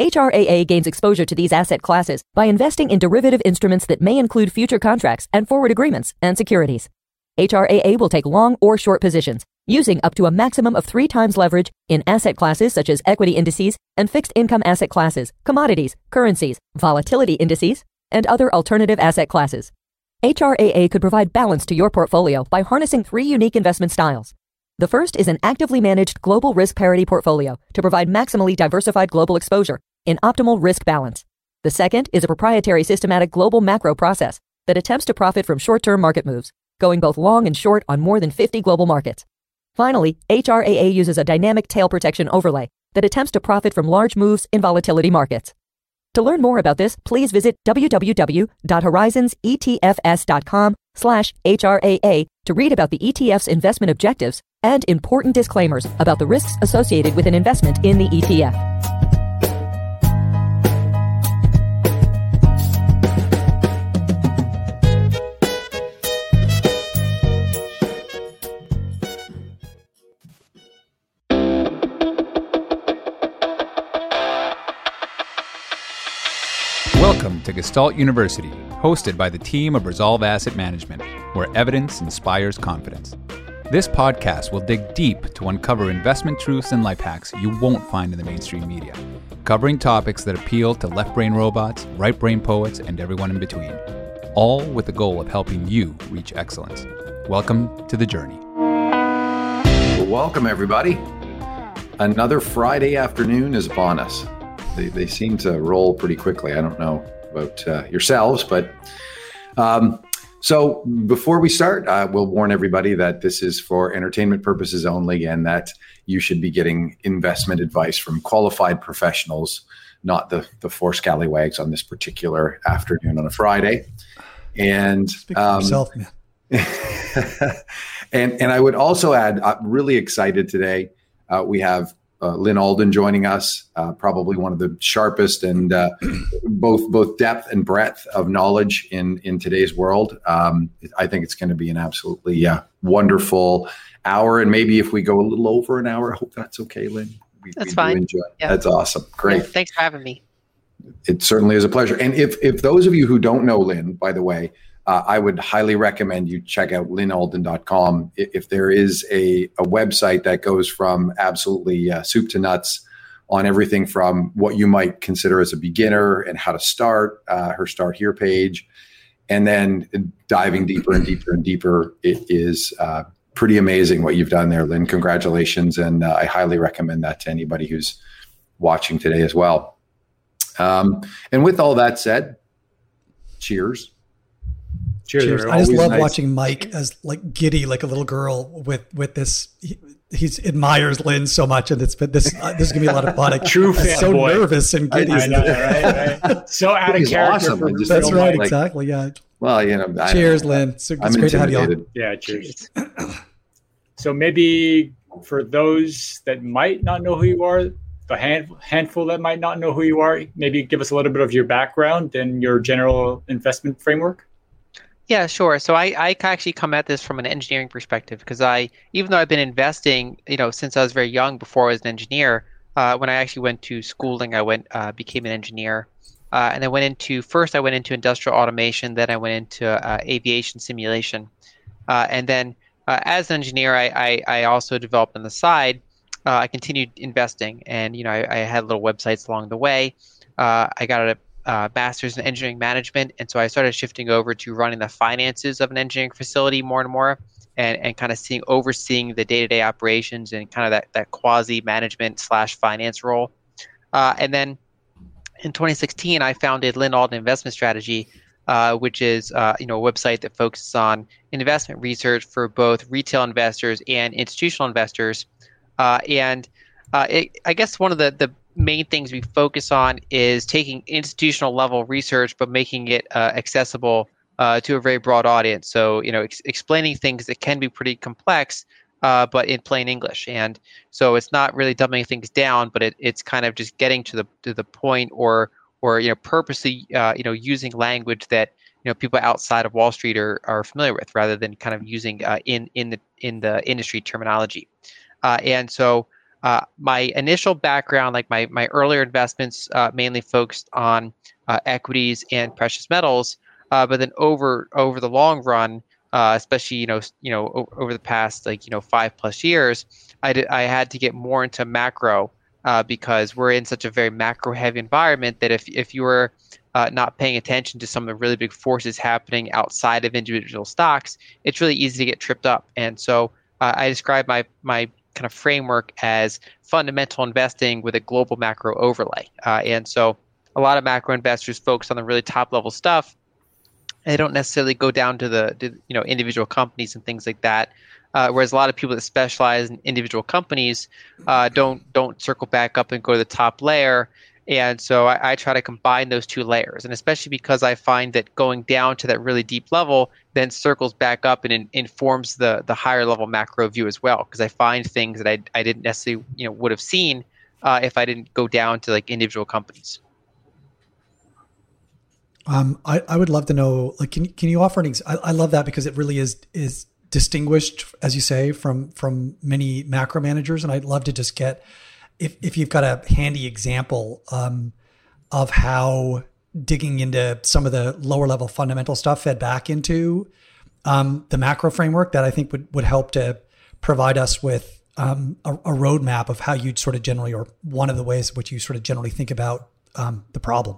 HRAA gains exposure to these asset classes by investing in derivative instruments that may include future contracts and forward agreements and securities. HRAA will take long or short positions, using up to a maximum of three times leverage in asset classes such as equity indices and fixed income asset classes, commodities, currencies, volatility indices, and other alternative asset classes. HRAA could provide balance to your portfolio by harnessing three unique investment styles. The first is an actively managed global risk parity portfolio to provide maximally diversified global exposure in optimal risk balance. The second is a proprietary systematic global macro process that attempts to profit from short-term market moves, going both long and short on more than 50 global markets. Finally, HRAA uses a dynamic tail protection overlay that attempts to profit from large moves in volatility markets. To learn more about this, please visit www.horizonsetfs.com slash HRAA to read about the ETF's investment objectives and important disclaimers about the risks associated with an investment in the ETF. To Gestalt University, hosted by the team of Resolve Asset Management, where evidence inspires confidence. This podcast will dig deep to uncover investment truths and life hacks you won't find in the mainstream media, covering topics that appeal to left brain robots, right brain poets, and everyone in between, all with the goal of helping you reach excellence. Welcome to the journey. Welcome, everybody. Another Friday afternoon is upon us they, they seem to roll pretty quickly. I don't know about uh, yourselves, but um, so before we start, uh, we'll warn everybody that this is for entertainment purposes only and that you should be getting investment advice from qualified professionals, not the, the four scallywags on this particular afternoon on a Friday. And um, yourself, man. and and I would also add, I'm really excited today. Uh, we have uh, Lyn Alden joining us, uh, probably one of the sharpest and uh, both both depth and breadth of knowledge in in today's world. Um, I think it's going to be an absolutely wonderful hour, and maybe if we go a little over an hour, I hope that's okay, Lyn. We, that's we fine. Yeah. That's awesome. Great. Yeah, thanks for having me. It certainly is a pleasure. And if if those of you who don't know Lyn, by the way, uh, I would highly recommend you check out lynalden.com. If there is a, a website that goes from absolutely uh, soup to nuts on everything from what you might consider as a beginner and how to start, uh, her Start Here page, and then diving deeper and deeper and deeper, it is uh, pretty amazing what you've done there, Lyn. Congratulations. And uh, I highly recommend that to anybody who's watching today as well. Um, and with all that said, cheers Cheers. Cheers. I just love nice. watching Mike as like giddy, like a little girl with with this. He, he's admires Lyn so much, and it's been this. Uh, this is gonna be a lot of fun. Like, True fan so boy. nervous and giddy. I, I know, right, right. So out of character. Awesome. That's right. Like, exactly. Yeah. Well, you know. cheers, Lyn. It's, it's great to have you on. Yeah. Cheers. so maybe for those that might not know who you are, the hand, handful that might not know who you are, maybe give us a little bit of your background and your general investment framework. Yeah, sure. So I, I actually come at this from an engineering perspective because I, even though I've been investing, you know, since I was very young, before I was an engineer, uh, when I actually went to schooling, I went uh, became an engineer, uh, and I went into first I went into industrial automation, then I went into uh, aviation simulation, uh, and then uh, as an engineer, I, I, I, also developed on the side. I continued investing, and you know, I, I, had little websites along the way. I got a uh, master's in engineering management, and so I started shifting over to running the finances of an engineering facility more and more, and, and kind of seeing overseeing the day to day operations and kind of that that quasi management slash finance role. Uh, and then in 2016, I founded Lyn Alden Investment Strategy, uh, which is uh, you know a website that focuses on investment research for both retail investors and institutional investors. Uh, and uh, it, I guess one of the, the main things we focus on is taking institutional level research but making it uh, accessible uh, to a very broad audience. So, you know, ex- explaining things that can be pretty complex, uh, but in plain English. And so it's not really dumbing things down, but it, it's kind of just getting to the to the point, or or you know, purposely uh, you know using language that you know people outside of Wall Street are, are familiar with, rather than kind of using uh, in in the in the industry terminology. Uh, and so. Uh, my initial background, like my, my earlier investments, mainly focused on equities and precious metals. Uh, but then over over the long run, uh, especially you know you know over the past like you know five plus years, I did, I had to get more into macro uh, because we're in such a very macro heavy environment that if if you were uh, not paying attention to some of the really big forces happening outside of individual stocks, it's really easy to get tripped up. And so uh, I describe my my kind of framework as fundamental investing with a global macro overlay. Uh, and so a lot of macro investors focus on the really top level stuff they don't necessarily go down to the to, you know individual companies and things like that. Uh, whereas a lot of people that specialize in individual companies uh, don't don't circle back up and go to the top layer. And so I, I, try to combine those two layers, and especially because I find that going down to that really deep level then circles back up and in, informs the the higher level macro view as well. Because I find things that I, I didn't necessarily you know would have seen uh, if I didn't go down to like individual companies. Um, I, I would love to know, like, can, can you offer an, ex- I, I love that because it really is, is distinguished, as you say, from, from many macro managers. And I'd love to just get, if, if you've got a handy example, um, of how digging into some of the lower level fundamental stuff fed back into, um, the macro framework that I think would, would help to provide us with, um, a, a roadmap of how you'd sort of generally, or one of the ways which you sort of generally think about, um, the problem.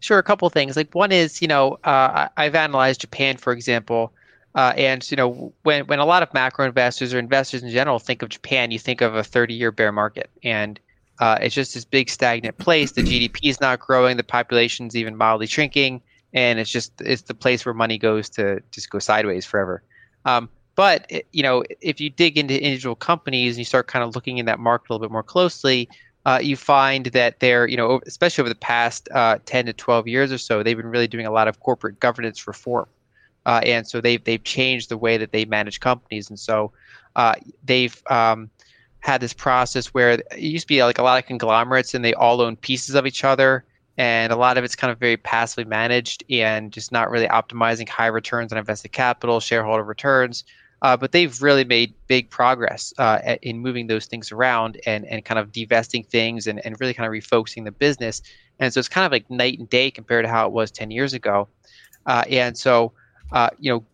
Sure, a couple things. Like one is, you know, uh, I've analyzed Japan, for example, uh, and you know, when when a lot of macro investors or investors in general think of Japan, you think of a 30-year bear market, and uh, it's just this big stagnant place. The GDP is not growing, the population's even mildly shrinking, and it's just it's the place where money goes to just go sideways forever. Um, but you know, if you dig into individual companies and you start kind of looking in that market a little bit more closely, uh, you find that they're, you know, especially over the past uh, 10 to 12 years or so, they've been really doing a lot of corporate governance reform. Uh, and so they've, they've changed the way that they manage companies. And so uh, they've um, had this process where it used to be like a lot of conglomerates and they all own pieces of each other. And a lot of it's kind of very passively managed and just not really optimizing high returns on invested capital, shareholder returns. Uh, but they've really made big progress uh, in moving those things around and, and kind of divesting things and, and really kind of refocusing the business. And so it's kind of like night and day compared to how it was 10 years ago. Uh, and so, uh, you know,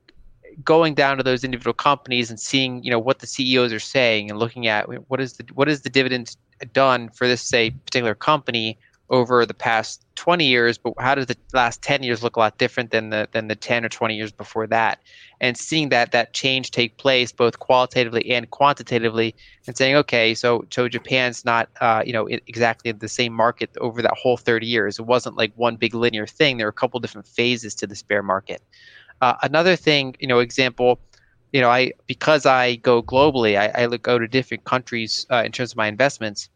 going down to those individual companies and seeing, you know, what the CEOs are saying and looking at what is the what is the dividends done for this say particular company over the past 20 years, but how does the last 10 years look a lot different than the than the 10 or 20 years before that? And seeing that that change take place both qualitatively and quantitatively, and saying, okay, so so Japan's not uh, you know exactly the same market over that whole 30 years. It wasn't like one big linear thing. There were a couple different phases to this bear market. Uh, another thing, you know, example, you know, I because I go globally, I, I look go to different countries uh, in terms of my investments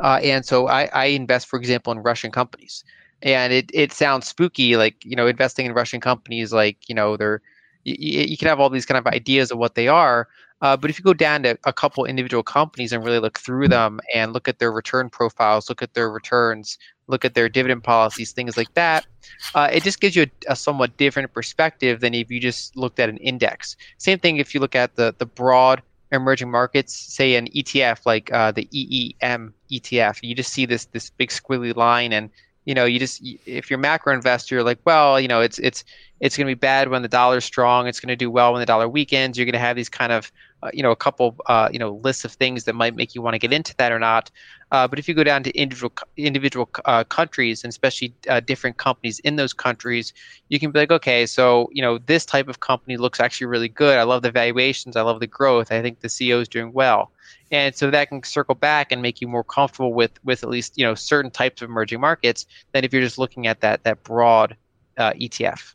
uh, and so I, I invest, for example, in Russian companies. And it, it sounds spooky, like, you know, investing in Russian companies, like, you know, they're, you, you can have all these kind of ideas of what they are. Uh, but if you go down to a couple individual companies and really look through them and look at their return profiles, look at their returns, look at their dividend policies, things like that, uh, it just gives you a, a, somewhat different perspective than if you just looked at an index. Same thing if you look at the the broad emerging markets, say an ETF like uh, the EEM ETF, you just see this this big squiggly line, and you know you just if you're macro investor, you're like, well, you know, it's it's it's going to be bad when the dollar's strong. It's going to do well when the dollar weakens. You're going to have these kind of uh, you know a couple uh, you know lists of things that might make you want to get into that or not. Uh, but if you go down to individual individual uh, countries and especially uh, different companies in those countries, you can be like, okay, so you know this type of company looks actually really good. I love the valuations. I love the growth. I think the CEO is doing well, and so that can circle back and make you more comfortable with with at least you know certain types of emerging markets than if you're just looking at that that broad ETF.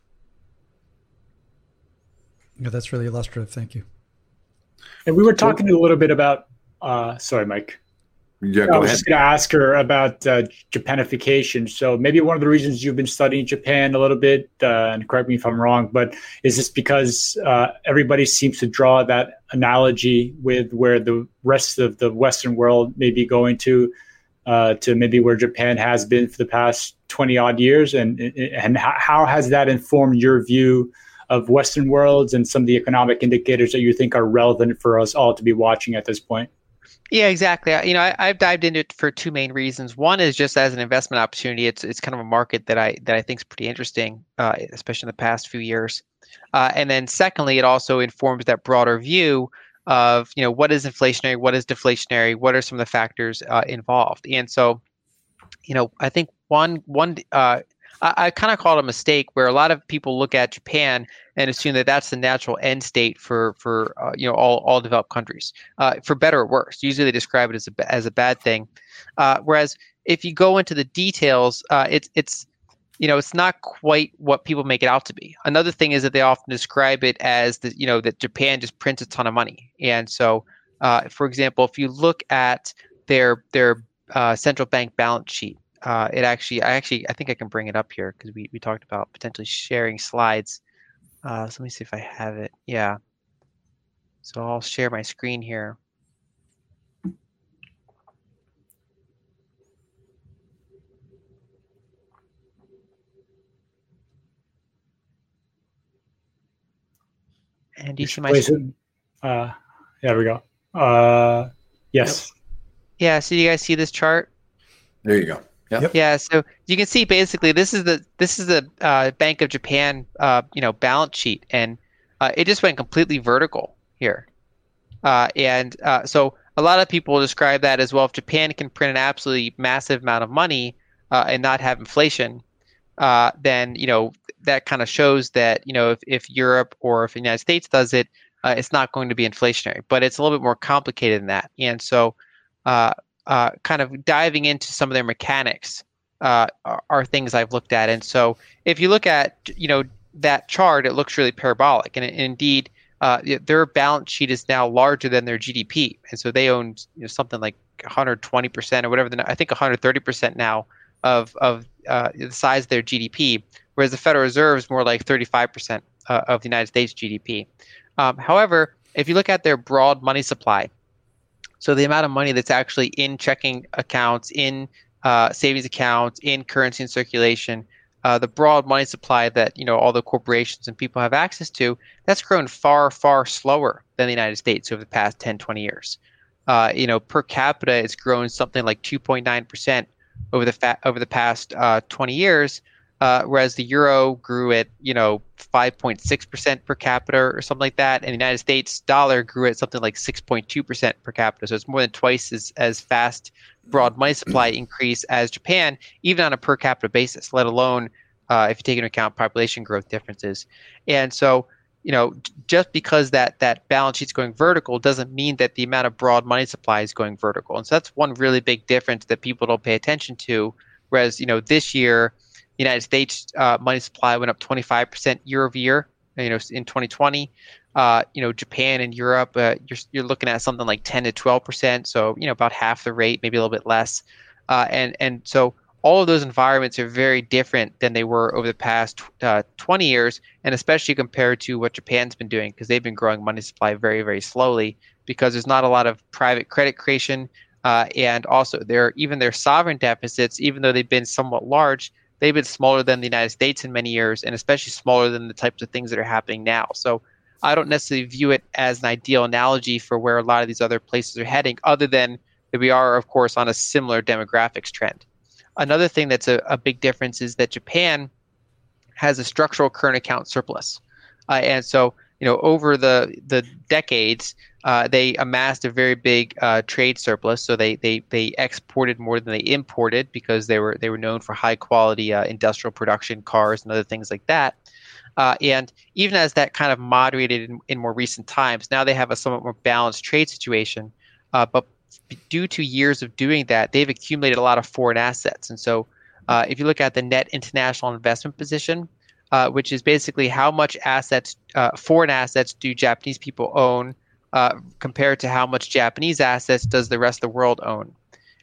Yeah, that's really illustrative. Thank you. And we were talking a little bit about. Uh, sorry, Mike. Yeah, I was just going to ask her about uh, Japanification. So maybe one of the reasons you've been studying Japan a little bit, uh, and correct me if I'm wrong, but is this because uh, everybody seems to draw that analogy with where the rest of the Western world may be going to, uh, to maybe where Japan has been for the past 20 odd years, and and how has that informed your view? Of Western worlds and some of the economic indicators that you think are relevant for us all to be watching at this point. Yeah, exactly. You know, I, have dived into it for two main reasons. One is just as an investment opportunity. It's it's kind of a market that I that I think is pretty interesting, uh, especially in the past few years. Uh, and then secondly, it also informs that broader view of you know what is inflationary, what is deflationary, what are some of the factors uh, involved. And so, you know, I think one one uh, I, I kind of call it a mistake where a lot of people look at Japan and assume that that's the natural end state for for uh, you know all all developed countries, uh, for better or worse. Usually they describe it as a as a bad thing, uh, whereas if you go into the details, uh, it's it's you know it's not quite what people make it out to be. Another thing is that they often describe it as the you know that Japan just prints a ton of money, and so uh, for example, if you look at their their uh, central bank balance sheet uh, it actually, I actually, I think I can bring it up here because we, we talked about potentially sharing slides. Uh, so let me see if I have it. Yeah. So I'll share my screen here. And do you see my screen? Uh, there we go. Uh, yes. Yep. Yeah. So you guys see this chart? There you go. Yep. Yeah, so you can see basically this is the this is the uh, Bank of Japan uh, you know balance sheet, and uh, it just went completely vertical here, uh, and uh, so a lot of people describe that as well. If Japan can print an absolutely massive amount of money uh, and not have inflation, then you know that kind of shows that you know if, if Europe or if the United States does it, it's not going to be inflationary. But it's a little bit more complicated than that, and so uh, kind of diving into some of their mechanics uh, are, are, things I've looked at. And so if you look at you know that chart, it looks really parabolic, and, and indeed. Uh, their balance sheet is now larger than their GDP, and so they own you know, something like 120 percent or whatever. The, I think 130 percent now of of uh, the size of their GDP, whereas the Federal Reserve is more like 35 percent uh, of the United States GDP. Um, however, if you look at their broad money supply, so the amount of money that's actually in checking accounts, in uh, savings accounts, in currency in circulation, uh, the broad money supply that you know all the corporations and people have access to, that's grown far, far slower than the United States over the past 10, 20 years. Uh, you know, per capita, it's grown something like 2.9 percent over the fa- over the past uh, 20 years, uh, whereas the euro grew at you know 5.6% per capita or something like that, and the United States dollar grew at something like 6.2% per capita. So it's more than twice as, as fast broad money supply increase as Japan, even on a per capita basis, let alone uh, if you take into account population growth differences. And so, you know, just because that that balance sheet's going vertical doesn't mean that the amount of broad money supply is going vertical. And so that's one really big difference that people don't pay attention to. Whereas, you know, this year United States uh, money supply went up 25% year over year. You know, in 2020, uh, you know, Japan and Europe, uh, you're you're looking at something like 10 to 12 percent. So you know, about half the rate, maybe a little bit less. Uh, and and so all of those environments are very different than they were over the past uh, 20 years, and especially compared to what Japan's been doing because they've been growing money supply very very slowly because there's not a lot of private credit creation. Uh, and also, their even their sovereign deficits, even though they've been somewhat large, they've been smaller than the United States in many years, and especially smaller than the types of things that are happening now. So I don't necessarily view it as an ideal analogy for where a lot of these other places are heading, other than that we are, of course, on a similar demographics trend. Another thing that's a, a big difference is that Japan has a structural current account surplus. Uh, and so, you know, over the, the decades, uh, they amassed a very big uh, trade surplus. So they, they they exported more than they imported because they were they were known for high quality uh, industrial production, cars, and other things like that. Uh, and even as that kind of moderated in, in, more recent times, now they have a somewhat more balanced trade situation. Uh, but due to years of doing that, they've accumulated a lot of foreign assets. And so, if you look at the net international investment position, which is basically how much assets, foreign assets, do Japanese people own uh, compared to how much Japanese assets does the rest of the world own.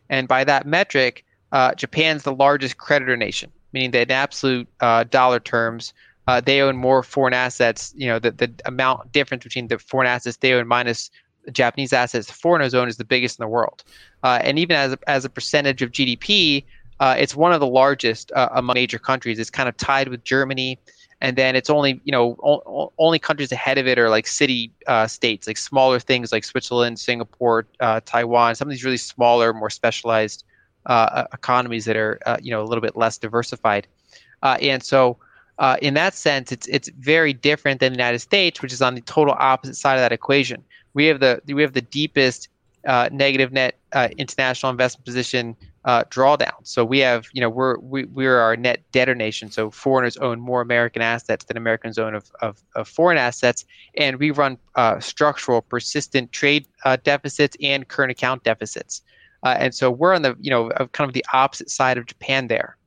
And by that metric, uh, Japan's the largest creditor nation, meaning that in absolute uh, dollar terms, uh, they own more foreign assets. You know, the, the amount difference between the foreign assets they own minus Japanese assets the foreigners own is the biggest in the world. Uh, and even as a, as a percentage of GDP, uh, it's one of the largest among major countries. It's kind of tied with Germany, and then it's only you know o- only countries ahead of it are like city uh, states, like smaller things like Switzerland, Singapore, uh, Taiwan. Some of these really smaller, more specialized uh, economies that are you know a little bit less diversified, and so. in that sense, it's it's very different than the United States, which is on the total opposite side of that equation we have the we have the deepest uh, negative net uh, international investment position uh, drawdown. So we have, you know, we're we, we're our net debtor nation. So foreigners own more American assets than Americans own of, of, of foreign assets, and we run uh, structural, persistent trade uh, deficits and current account deficits. Uh, and so we're on the, you know, kind of the opposite side of Japan there.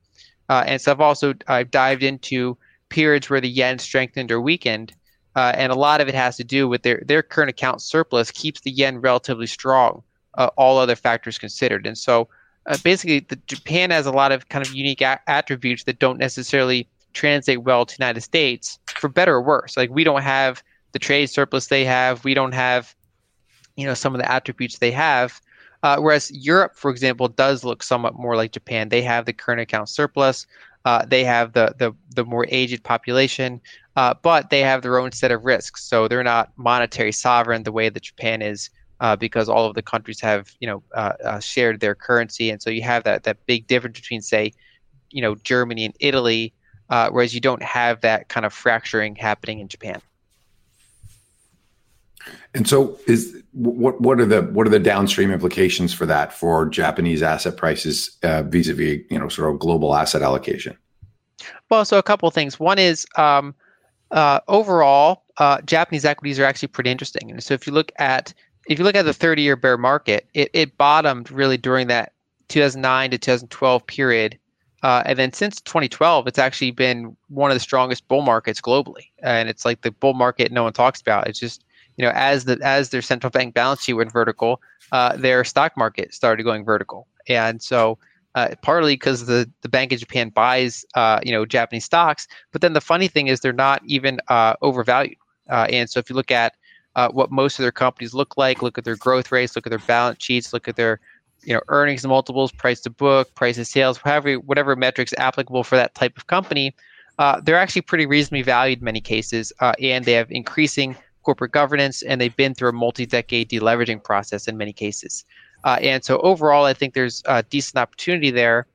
and so I've also I've dived into periods where the yen strengthened or weakened, uh, and a lot of it has to do with their their current account surplus keeps the yen relatively strong, uh, all other factors considered. And so, uh, basically, the, Japan has a lot of kind of unique a- attributes that don't necessarily translate well to United States, for better or worse. Like we don't have the trade surplus they have, we don't have, you know, some of the attributes they have. Uh, whereas Europe, for example, does look somewhat more like Japan. They have the current account surplus. Uh, they have the, the the more aged population, uh, but they have their own set of risks. So they're not monetary sovereign the way that Japan is, uh, because all of the countries have you know uh, uh, shared their currency, and so you have that that big difference between say, you know, Germany and Italy, uh, whereas you don't have that kind of fracturing happening in Japan. And so, is what what are the what are the downstream implications for that for Japanese asset prices uh, vis-a-vis you know sort of global asset allocation? Well, so a couple of things. One is um, uh, overall, uh, Japanese equities are actually pretty interesting. And so, if you look at if you look at the 30-year bear market, it, it bottomed really during that 2009 to 2012 period, uh, and then since 2012, it's actually been one of the strongest bull markets globally. And it's like the bull market no one talks about. It's just you know, as the as their central bank balance sheet went vertical, uh, their stock market started going vertical, and so uh, partly because the the Bank of Japan buys uh, you know Japanese stocks, but then the funny thing is they're not even uh, overvalued, uh, and so if you look at uh, what most of their companies look like, look at their growth rates, look at their balance sheets, look at their you know earnings multiples, price to book, price to sales, whatever whatever metrics applicable for that type of company, they're actually pretty reasonably valued in many cases, and they have increasing corporate governance, and they've been through a multi-decade deleveraging process in many cases. Uh, and so overall, I think there's a decent opportunity there.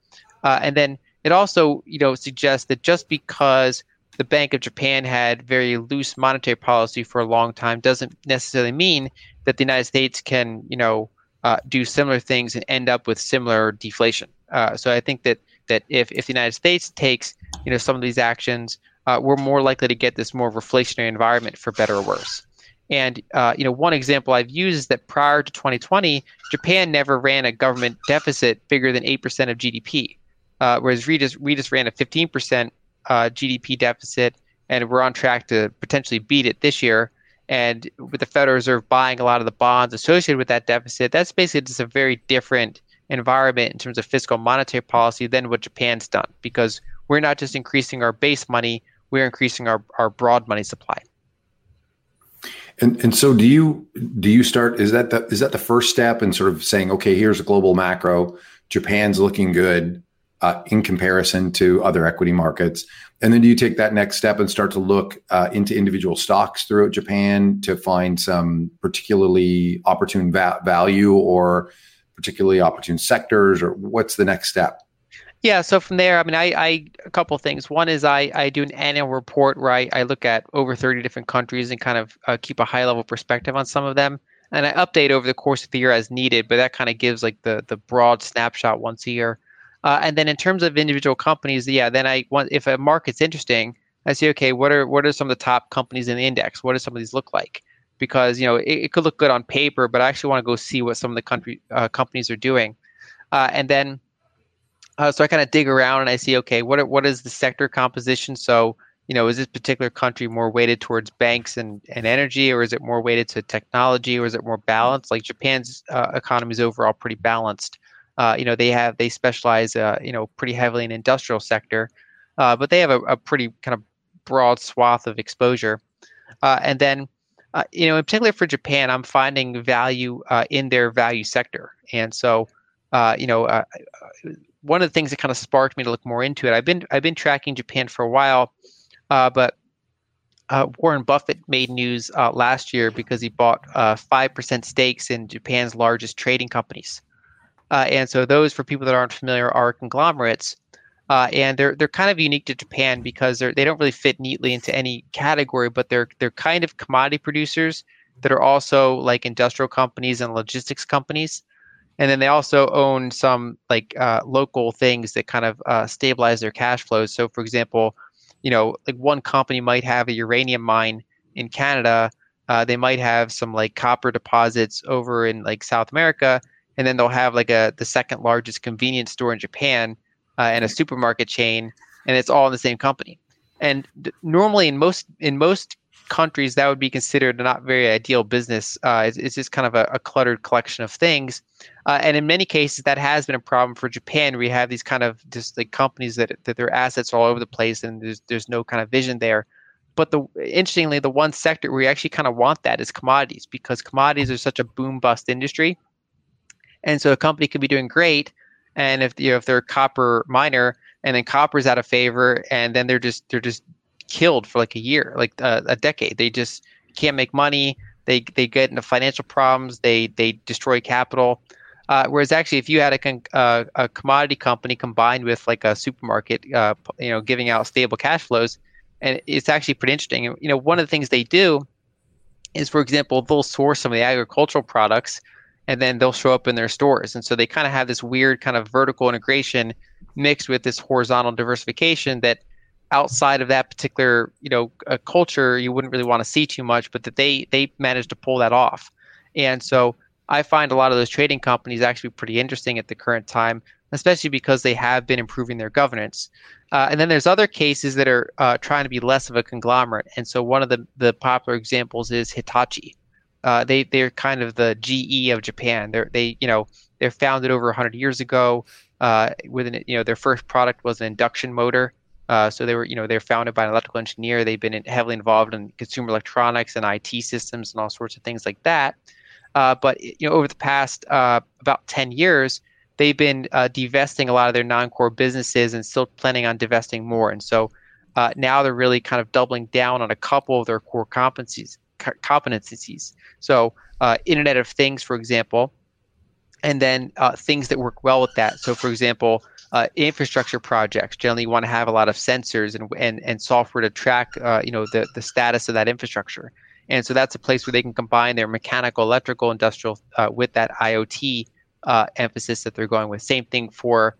Uh, and then it also, you know, suggests that just because the Bank of Japan had very loose monetary policy for a long time doesn't necessarily mean that the United States can, you know, uh, do similar things and end up with similar deflation. Uh, so I think that that if, if the United States takes, you know, some of these actions, uh, we're more likely to get this more reflationary environment for better or worse. And uh, you know, one example I've used is that prior to 2020, Japan never ran a government deficit bigger than eight percent of GDP, uh, whereas we just we just ran a 15 percent uh, GDP deficit, and we're on track to potentially beat it this year. And with the Federal Reserve buying a lot of the bonds associated with that deficit, that's basically just a very different environment in terms of fiscal monetary policy than what Japan's done because we're not just increasing our base money, we're increasing our, our broad money supply. And and so do you do you start is that the, is that the first step in sort of saying okay here's a global macro Japan's looking good uh, in comparison to other equity markets and then do you take that next step and start to look uh, into individual stocks throughout Japan to find some particularly opportune va- value or particularly opportune sectors or what's the next step? Yeah, so from there, I mean, I, I a couple of things. One is I, I do an annual report where I, I look at over 30 different countries and kind of uh, keep a high level perspective on some of them. And I update over the course of the year as needed, but that kind of gives like the, the broad snapshot once a year. Uh, and then in terms of individual companies, yeah, then I want if a market's interesting, I say, okay, what are what are some of the top companies in the index? What do some of these look like? Because you know it, it could look good on paper, but I actually want to go see what some of the country uh, companies are doing. Uh, and then uh, so I kind of dig around and I see, okay, what what is the sector composition? So, you know, is this particular country more weighted towards banks and, and energy, or is it more weighted to technology, or is it more balanced? Like Japan's uh, economy is overall pretty balanced. Uh, you know, they have they specialize, uh, you know, pretty heavily in industrial sector, uh, but they have a, a, pretty kind of broad swath of exposure. Uh, and then, uh, you know, in particular for Japan, I'm finding value uh, in their value sector. And so, you know, one of the things that kind of sparked me to look more into it. I've been I've been tracking Japan for a while, but uh, Warren Buffett made news uh, last year because he bought uh, five percent stakes in Japan's largest trading companies. Uh, and so those, for people that aren't familiar, are conglomerates, uh, and they're they're kind of unique to Japan because they're they don't really fit neatly into any category, but they're they're kind of commodity producers that are also like industrial companies and logistics companies, and then they also own some like uh, local things that kind of uh, stabilize their cash flows. So, for example, you know, like one company might have a uranium mine in Canada. Uh, they might have some like copper deposits over in like South America, and then they'll have like a the second largest convenience store in Japan uh, and a supermarket chain, and it's all in the same company. And normally, in most in most countries, that would be considered not very ideal business. Uh, it's, it's, just kind of a, a cluttered collection of things, uh, and in many cases, that has been a problem for Japan. We have these kind of just like companies that that their assets are all over the place, and there's there's no kind of vision there. But the interestingly, the one sector where you actually kind of want that is commodities, because commodities are such a boom bust industry and so a company could be doing great, and if you know if they're a copper miner, and then copper's out of favor, and then they're just they're just killed for like a year, like uh, a decade. They just can't make money. They they get into financial problems. They they destroy capital. Uh, whereas actually, if you had a, con- uh, a commodity company combined with like a supermarket, uh, you know, giving out stable cash flows, and it's actually pretty interesting. You know, one of the things they do is, for example, they'll source some of the agricultural products and then they'll show up in their stores. And so they kind of have this weird kind of vertical integration mixed with this horizontal diversification that outside of that particular you know culture you wouldn't really want to see too much, but that they they managed to pull that off. And so I find a lot of those trading companies actually pretty interesting at the current time, especially because they have been improving their governance. Uh, and then there's other cases that are uh, trying to be less of a conglomerate. And so one of the, the popular examples is Hitachi. Uh, they they're kind of the GE of Japan. They're they you know they're founded over 100 years ago. Uh, with you know their first product was an induction motor. Uh, so they were you know they're founded by an electrical engineer. They've been in, heavily involved in consumer electronics and IT systems and all sorts of things like that. Uh, but you know over the past uh, about 10 years, they've been uh, divesting a lot of their non-core businesses and still planning on divesting more. And so now they're really kind of doubling down on a couple of their core competencies competencies. So, uh, Internet of Things, for example, and then uh, things that work well with that. So, for example, uh, infrastructure projects generally want to have a lot of sensors and and, and software to track, uh, you know, the the status of that infrastructure. And so that's a place where they can combine their mechanical, electrical, industrial uh, with that IoT uh, emphasis that they're going with. Same thing for.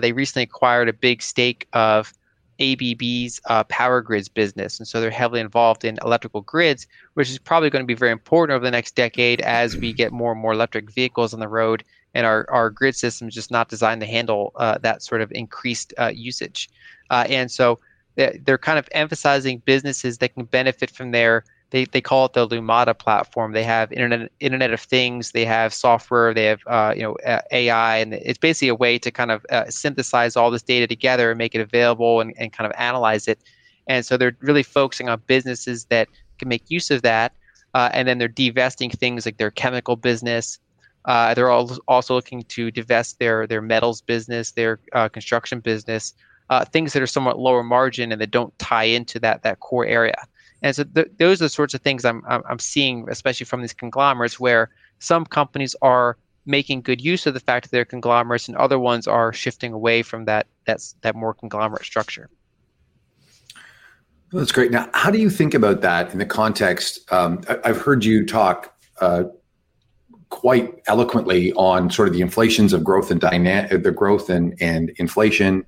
they recently acquired a big stake of ABB's uh, power grids business. And so they're heavily involved in electrical grids, which is probably going to be very important over the next decade as we get more and more electric vehicles on the road and our, our grid system is just not designed to handle uh, that sort of increased uh, usage. Uh, and so they're kind of emphasizing businesses that can benefit from their they, they call it the Lumada platform. They have internet Internet of Things. They have software. They have uh, you know AI, and it's basically a way to kind of uh, synthesize all this data together and make it available and, and kind of analyze it. And so they're really focusing on businesses that can make use of that. Uh, and then they're divesting things like their chemical business. Uh, they're also looking to divest their their metals business, their uh, construction business, uh, things that are somewhat lower margin and that don't tie into that that core area. And so th- those are the sorts of things I'm, I'm seeing, especially from these conglomerates, where some companies are making good use of the fact that they're conglomerates, and other ones are shifting away from that that's that more conglomerate structure. Well, that's great. Now, how do you think about that in the context? Um, I, have heard you talk uh, quite eloquently on sort of the inflations of growth and dynamic, the growth and, and inflation,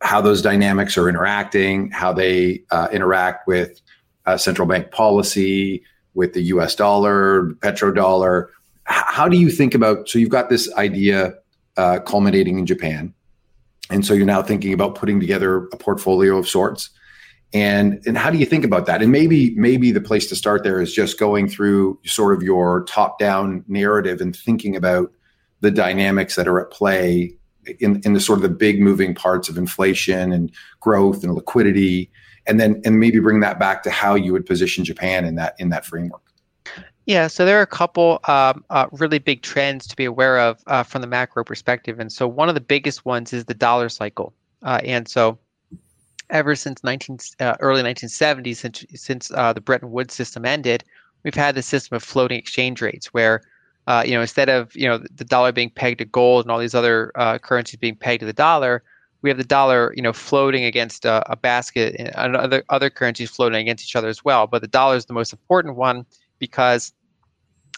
how those dynamics are interacting, how they uh, interact with uh, central bank policy, with the US dollar, petrodollar. How do you think about? So you've got this idea uh, culminating in Japan. And so you're now thinking about putting together a portfolio of sorts. And, and how do you think about that? And maybe maybe the place to start there is just going through sort of your top down narrative and thinking about the dynamics that are at play in, in the sort of the big moving parts of inflation and growth and liquidity and then and maybe bring that back to how you would position japan in that in that framework yeah, so there are a couple um, uh, really big trends to be aware of uh, from the macro perspective. And so one of the biggest ones is the dollar cycle. Uh, and so ever since 19, uh, early 1970s, since, since uh, the Bretton Woods system ended, we've had the system of floating exchange rates where uh, you know, instead of you know the dollar being pegged to gold and all these other currencies being pegged to the dollar, we have the dollar, you know, floating against a, a basket and other other currencies floating against each other as well. But the dollar is the most important one because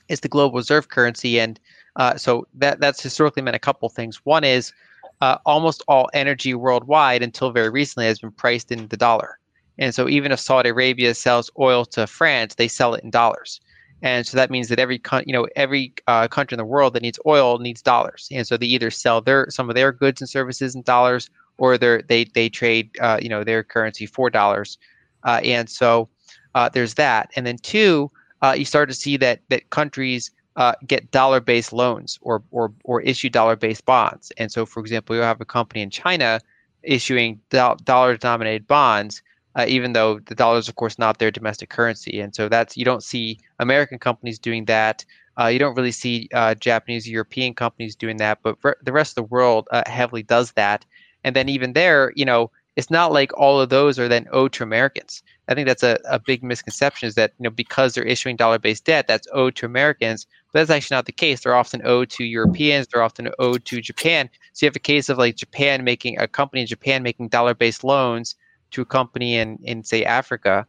it's the global reserve currency, and uh, so that that's historically meant a couple things. One is uh, almost all energy worldwide until very recently has been priced in the dollar, and so even if Saudi Arabia sells oil to France, they sell it in dollars, and so that means that every con- you know every uh, country in the world that needs oil needs dollars, and so they either sell their some of their goods and services in dollars, or they they they trade uh, you know their currency for dollars, uh, and so uh, there's that, and then two uh, you start to see that that countries uh, get dollar-based loans or or or issue dollar-based bonds. And so, for example, you have a company in China issuing do- dollar-denominated bonds, uh, even though the dollar is, of course, not their domestic currency. And so that's you don't see American companies doing that. Uh, you don't really see uh, Japanese, European companies doing that, but re- the rest of the world uh, heavily does that. And then even there, you know, it's not like all of those are then owed to Americans. I think that's a, a big misconception is that you know because they're issuing dollar-based debt, that's owed to Americans. But that's actually not the case. They're often owed to Europeans. They're often owed to Japan. So you have a case of like Japan making a company in Japan making dollar-based loans to a company in in say Africa,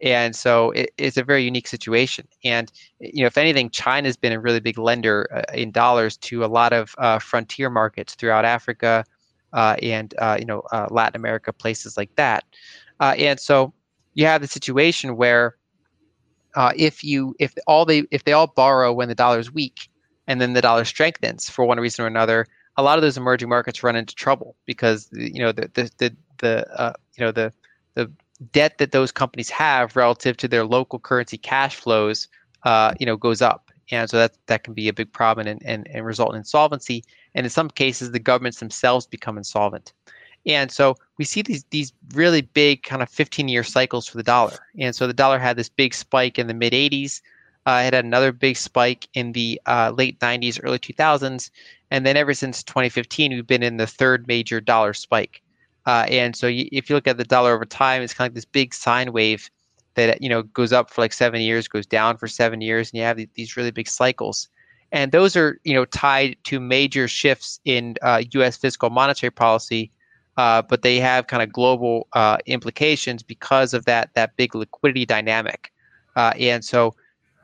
and so it, it's a very unique situation. And you know, if anything, China's been a really big lender uh, in dollars to a lot of uh, frontier markets throughout Africa uh, and uh, you know uh, Latin America, places like that. Uh, and so you have the situation where if you if all they if they all borrow when the dollar is weak, and then the dollar strengthens for one reason or another, a lot of those emerging markets run into trouble because you know the the, the uh, you know the the debt that those companies have relative to their local currency cash flows, uh, you know, goes up, and so that that can be a big problem and, and, and result in insolvency. And in some cases, the governments themselves become insolvent. And so we see these these really big kind of 15 year cycles for the dollar. And so the dollar had this big spike in the mid 80s. Uh, it had another big spike in the uh, late 90s, early 2000s, and then ever since 2015, we've been in the third major dollar spike. Uh, and so you, if you look at the dollar over time, it's kind of like this big sine wave that you know goes up for like seven years, goes down for seven years, and you have these really big cycles. And those are you know tied to major shifts in U.S. Uh, fiscal monetary policy uh, but they have kind of global uh, implications because of that that big liquidity dynamic. Uh, and so,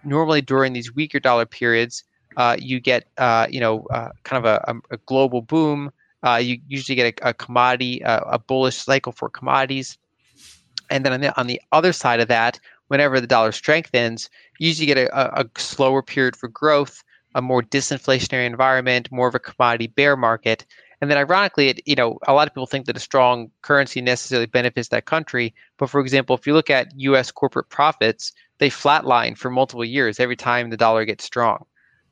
normally during these weaker dollar periods, uh, you get you know kind of a, a, global boom. You usually get a, a commodity, a bullish cycle for commodities, and then on the, on the other side of that, whenever the dollar strengthens, you usually get a, a slower period for growth, a more disinflationary environment, more of a commodity bear market. And then ironically, it, you know, a lot of people think that a strong currency necessarily benefits that country. But for example, if you look at U.S. corporate profits, they flatline for multiple years every time the dollar gets strong.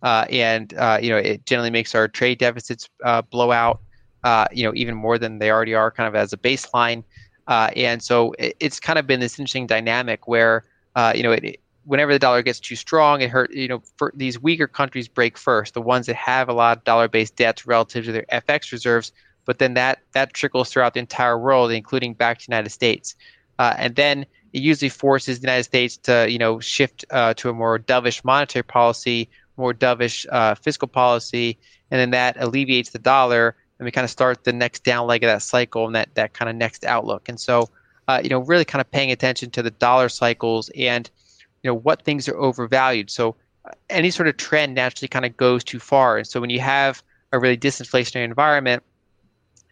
Uh, and uh, you know, it generally makes our trade deficits uh, blow out, uh, you know, even more than they already are, kind of as a baseline. Uh, and so it, it's kind of been this interesting dynamic where, uh, you know, it, whenever the dollar gets too strong, it hurt. You know, for these weaker countries break first, the ones that have a lot of dollar-based debts relative to their FX reserves. But then that that trickles throughout the entire world, including back to the United States. Uh, and then it usually forces the United States to you know shift uh, to a more dovish monetary policy, more dovish uh, fiscal policy, and then that alleviates the dollar, and we kind of start the next down leg of that cycle and that that kind of next outlook. And so, uh, you know, really kind of paying attention to the dollar cycles and you know what things are overvalued. So uh, any sort of trend naturally kind of goes too far. And so when you have a really disinflationary environment,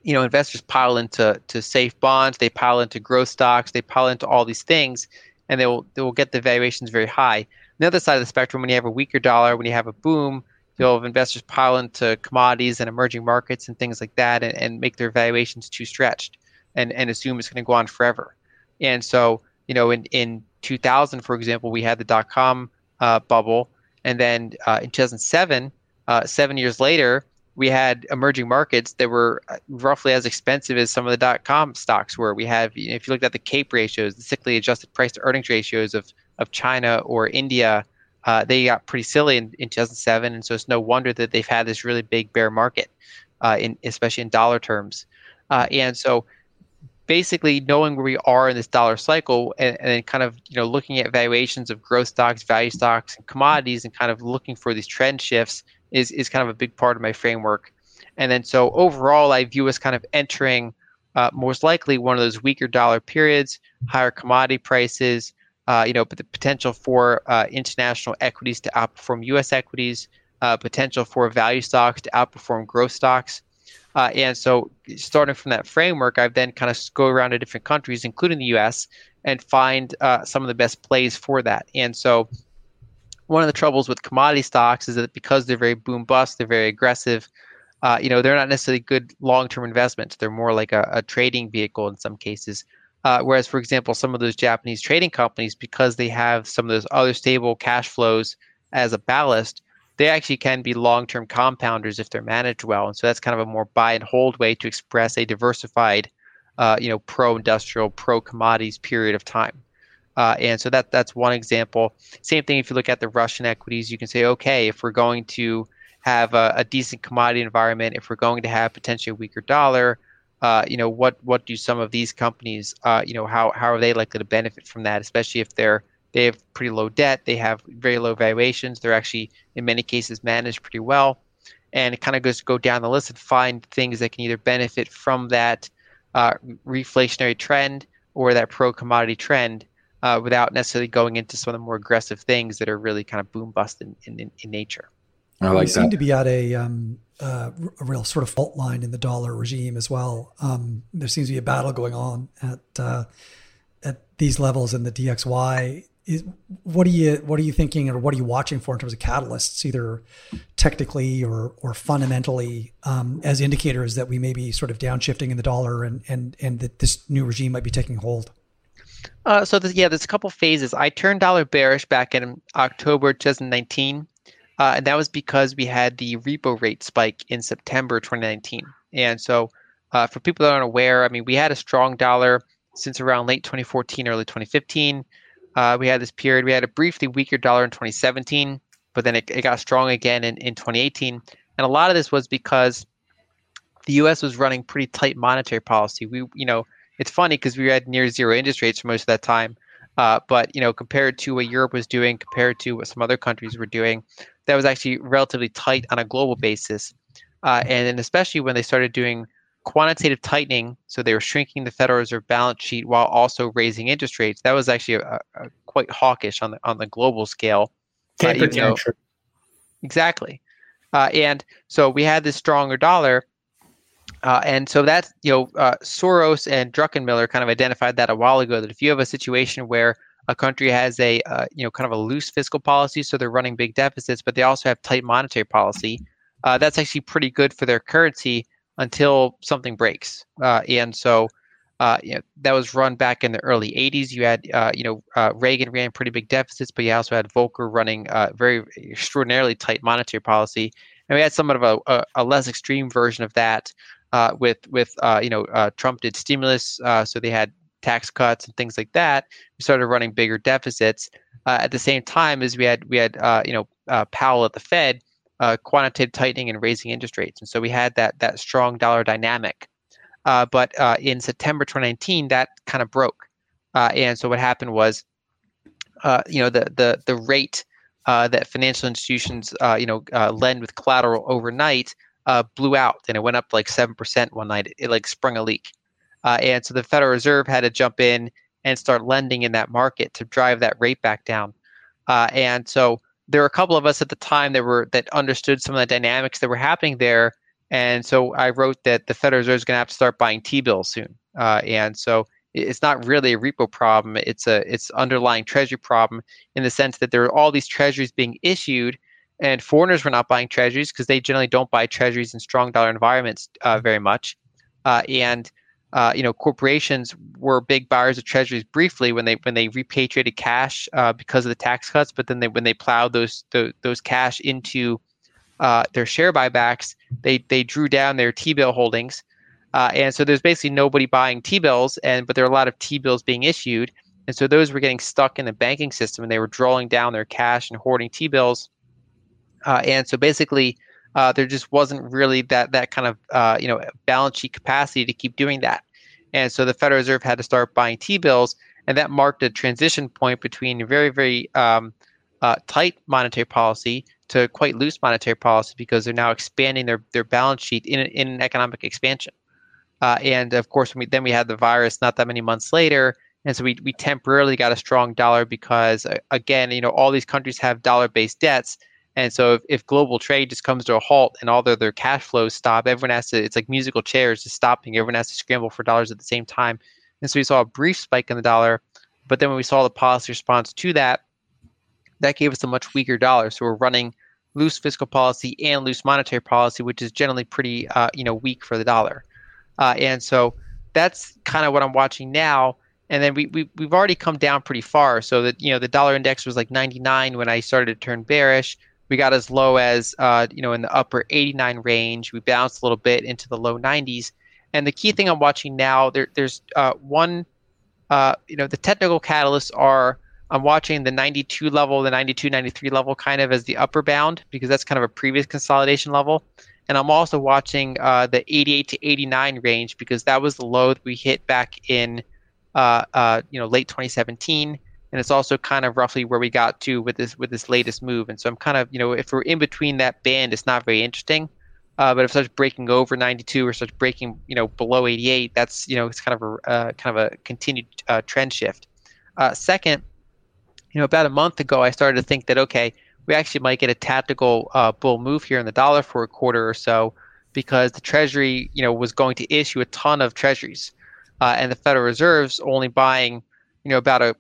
you know, investors pile into to safe bonds, they pile into growth stocks, they pile into all these things, and they will they will get the valuations very high. On the other side of the spectrum, when you have a weaker dollar, when you have a boom, you'll have investors pile into commodities and emerging markets and things like that, and, and make their valuations too stretched, and and assume it's going to go on forever. And so, you know, in in 2000, for example, we had the dot com uh, bubble, and then uh, in 2007, uh, seven years later, we had emerging markets that were uh, roughly as expensive as some of the dot com stocks were. We have, if you looked at the CAPE ratios, the cyclically adjusted price to earnings ratios of, of China or India, uh, they got pretty silly in, in 2007. And so it's no wonder that they've had this really big bear market, uh, in, especially in dollar terms. Uh, and so basically knowing where we are in this dollar cycle and, and kind of you know looking at valuations of growth stocks, value stocks, and commodities and kind of looking for these trend shifts is is kind of a big part of my framework. And then so overall, I view us kind of entering uh, most likely one of those weaker dollar periods, higher commodity prices, uh, you know, but the potential for uh, international equities to outperform U.S. equities, uh, potential for value stocks to outperform growth stocks. Uh, and so, starting from that framework, I've then kind of go around to different countries, including the U.S., and find uh, some of the best plays for that. And so, one of the troubles with commodity stocks is that because they're very boom bust, they're very aggressive. You know, they're not necessarily good long-term investments. They're more like a, a trading vehicle in some cases. Uh, whereas, for example, some of those Japanese trading companies, because they have some of those other stable cash flows as a ballast, they actually can be long-term compounders if they're managed well. And so that's kind of a more buy and hold way to express a diversified, uh, you know, pro-industrial, pro-commodities period of time. Uh, and so that that's one example. Same thing if you look at the Russian equities, you can say, okay, if we're going to have a, a decent commodity environment, if we're going to have potentially a weaker dollar, uh, you know, what what do some of these companies, uh, you know, how how are they likely to benefit from that, especially if they're they have pretty low debt, they have very low valuations, they're actually in many cases managed pretty well, and it kind of goes to go down the list and find things that can either benefit from that uh, reflationary trend or that pro commodity trend uh, without necessarily going into some of the more aggressive things that are really kind of boom bust in, in, in nature. I like we that. seem to be at a, um, uh, a real sort of fault line in the dollar regime as well. Um, there seems to be a battle going on at uh, at these levels in the DXY. Is, what are you what are you thinking, or what are you watching for in terms of catalysts, either technically or or fundamentally, um, as indicators that we may be sort of downshifting in the dollar, and and and that this new regime might be taking hold? Uh, so there's, yeah, there's a couple phases. I turned dollar bearish back in October 2019, uh, and that was because we had the repo rate spike in September 2019. And so, uh, for people that aren't aware, I mean, we had a strong dollar since around late 2014, early 2015. Uh, we had this period. We had a briefly weaker dollar in 2017, but then it, it got strong again in, in 2018. And a lot of this was because the U.S. was running pretty tight monetary policy. We, you know, it's funny because we had near zero interest rates for most of that time. Uh, but you know, compared to what Europe was doing, compared to what some other countries were doing, that was actually relatively tight on a global basis. Uh, and then especially when they started doing quantitative tightening, so they were shrinking the Federal Reserve balance sheet while also raising interest rates. That was actually a, a quite hawkish on the on the global scale. Uh, though, exactly. Uh, and so we had this stronger dollar, uh, and so that's, you know, uh, Soros and Druckenmiller kind of identified that a while ago that if you have a situation where a country has a uh, you know kind of a loose fiscal policy, so they're running big deficits, but they also have tight monetary policy, uh, that's actually pretty good for their currency until something breaks. Uh, and so uh, you know, that was run back in the early 80s. You had, you know, Reagan ran pretty big deficits, but you also had Volcker running very extraordinarily tight monetary policy. And we had somewhat of a, a, a less extreme version of that uh, with with uh, you know uh, Trump did stimulus, uh, so they had tax cuts and things like that. We started running bigger deficits uh, at the same time as we had we had uh, you know Powell at the Fed quantitative tightening and raising interest rates, and so we had that that strong dollar dynamic. but in September 2019, that kind of broke, and so what happened was, you know, the the the rate that financial institutions you know lend with collateral overnight uh, blew out and it went up like 7% one night. It, it like sprung a leak. Uh, and so the Federal Reserve had to jump in and start lending in that market to drive that rate back down. Uh, and so there were a couple of us at the time that were that understood some of the dynamics that were happening there. And so I wrote that the Federal Reserve is going to have to start buying T-bills soon. Uh, and so it's not really a repo problem; it's a it's underlying treasury problem in the sense that there are all these treasuries being issued and foreigners were not buying treasuries because they generally don't buy treasuries in strong dollar environments uh, very much. Uh, and uh, you know, corporations were big buyers of treasuries briefly when they when they repatriated cash uh, because of the tax cuts, but then they when they plowed those those, those cash into uh, their share buybacks, they they drew down their T bill holdings, uh, and so there's basically nobody buying T bills, and but there are a lot of T bills being issued, and so those were getting stuck in the banking system, and they were drawing down their cash and hoarding T bills, uh, and so basically. Uh, there just wasn't really that that kind of uh, you know balance sheet capacity to keep doing that, and so the Federal Reserve had to start buying T bills, and that marked a transition point between very very um, uh, tight monetary policy to quite loose monetary policy because they're now expanding their, their balance sheet in, in economic expansion. Uh, and of course, we, then we had the virus not that many months later. And so we, we temporarily got a strong dollar because, uh, again, you know, all these countries have dollar based debts. And so if, if global trade just comes to a halt and all their, their cash flows stop, everyone has to, it's like musical chairs just stopping. Everyone has to scramble for dollars at the same time. And so we saw a brief spike in the dollar. But then when we saw the policy response to that, that gave us a much weaker dollar. So we're running loose fiscal policy and loose monetary policy, which is generally pretty, uh, you know, weak for the dollar. Uh, and so that's kind of what I'm watching now. And then we, we we've already come down pretty far. So that you know the dollar index was like 99 when I started to turn bearish. We got as low as uh, you know in the upper 89 range. We bounced a little bit into the low 90s. And the key thing I'm watching now, there, there's uh, one, uh, you know, the technical catalysts are I'm watching the 92 level, the 92, 93 level kind of as the upper bound because that's kind of a previous consolidation level. And I'm also watching uh, the 88 to 89 range because that was the low that we hit back in, uh, uh, you know, late 2017, and it's also kind of roughly where we got to with this with this latest move. And so I'm kind of, you know, if we're in between that band, it's not very interesting. Uh, but if starts breaking over 92 or starts breaking, you know, below 88, that's you know, it's kind of a uh, kind of a continued uh, trend shift. second, you know, about a month ago, I started to think that okay, we actually might get a tactical uh, bull move here in the dollar for a quarter or so, because the Treasury, you know, was going to issue a ton of Treasuries, uh, and the Federal Reserve's only buying, you know, about a.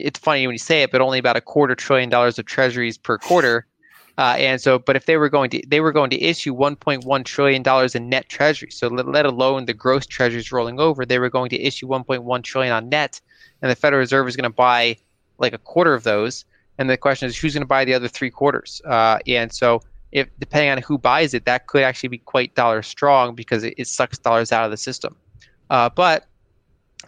It's funny when you say it, but only about a quarter trillion dollars of Treasuries per quarter. Uh, and so, but if they were going to, they were going to issue 1.1 trillion dollars in net treasuries. So let, let alone the gross treasuries rolling over, they were going to issue 1.1 trillion on net, and the Federal Reserve is going to buy like a quarter of those. And the question is, who's going to buy the other three quarters? Uh, and so, if depending on who buys it, that could actually be quite dollar strong because it, it sucks dollars out of the system. Uh, but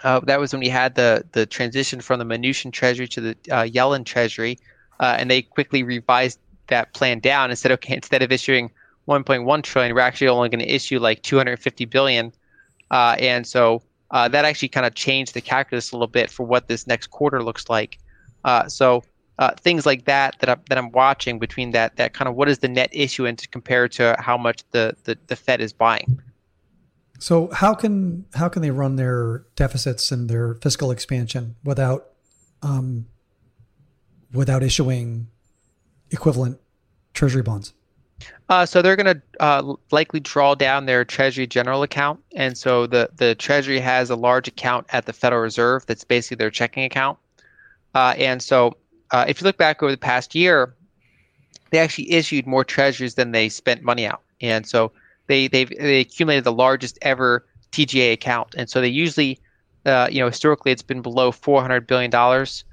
uh, that was when we had the the transition from the Mnuchin Treasury to the uh, Yellen Treasury, uh, and they quickly revised that plan down and said, okay, instead of issuing 1.1 trillion, we're actually only going to issue like 250 billion. Uh, and so that actually kind of changed the calculus a little bit for what this next quarter looks like. Uh, so uh, things like that that I'm, that I'm watching between that that kind of what is the net issuance compared to how much the, the, the Fed is buying. So how can how can they run their deficits and their fiscal expansion without um, without issuing equivalent treasury bonds? Uh, so they're going to uh, likely draw down their Treasury general account, and so the the Treasury has a large account at the Federal Reserve that's basically their checking account. Uh, and so uh, if you look back over the past year, they actually issued more treasuries than they spent money out. And so they they've they accumulated the largest ever TGA account. And so they usually, uh, you know, historically it's been below 400 billion dollars,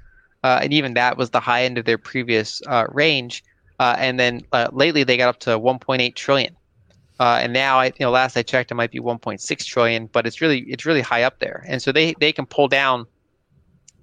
uh, and even that was the high end of their previous uh, range. Uh, and then lately they got up to 1.8 trillion. and now, I, you know, last I checked, it might be 1.6 trillion, but it's really it's really high up there. And so they they can pull down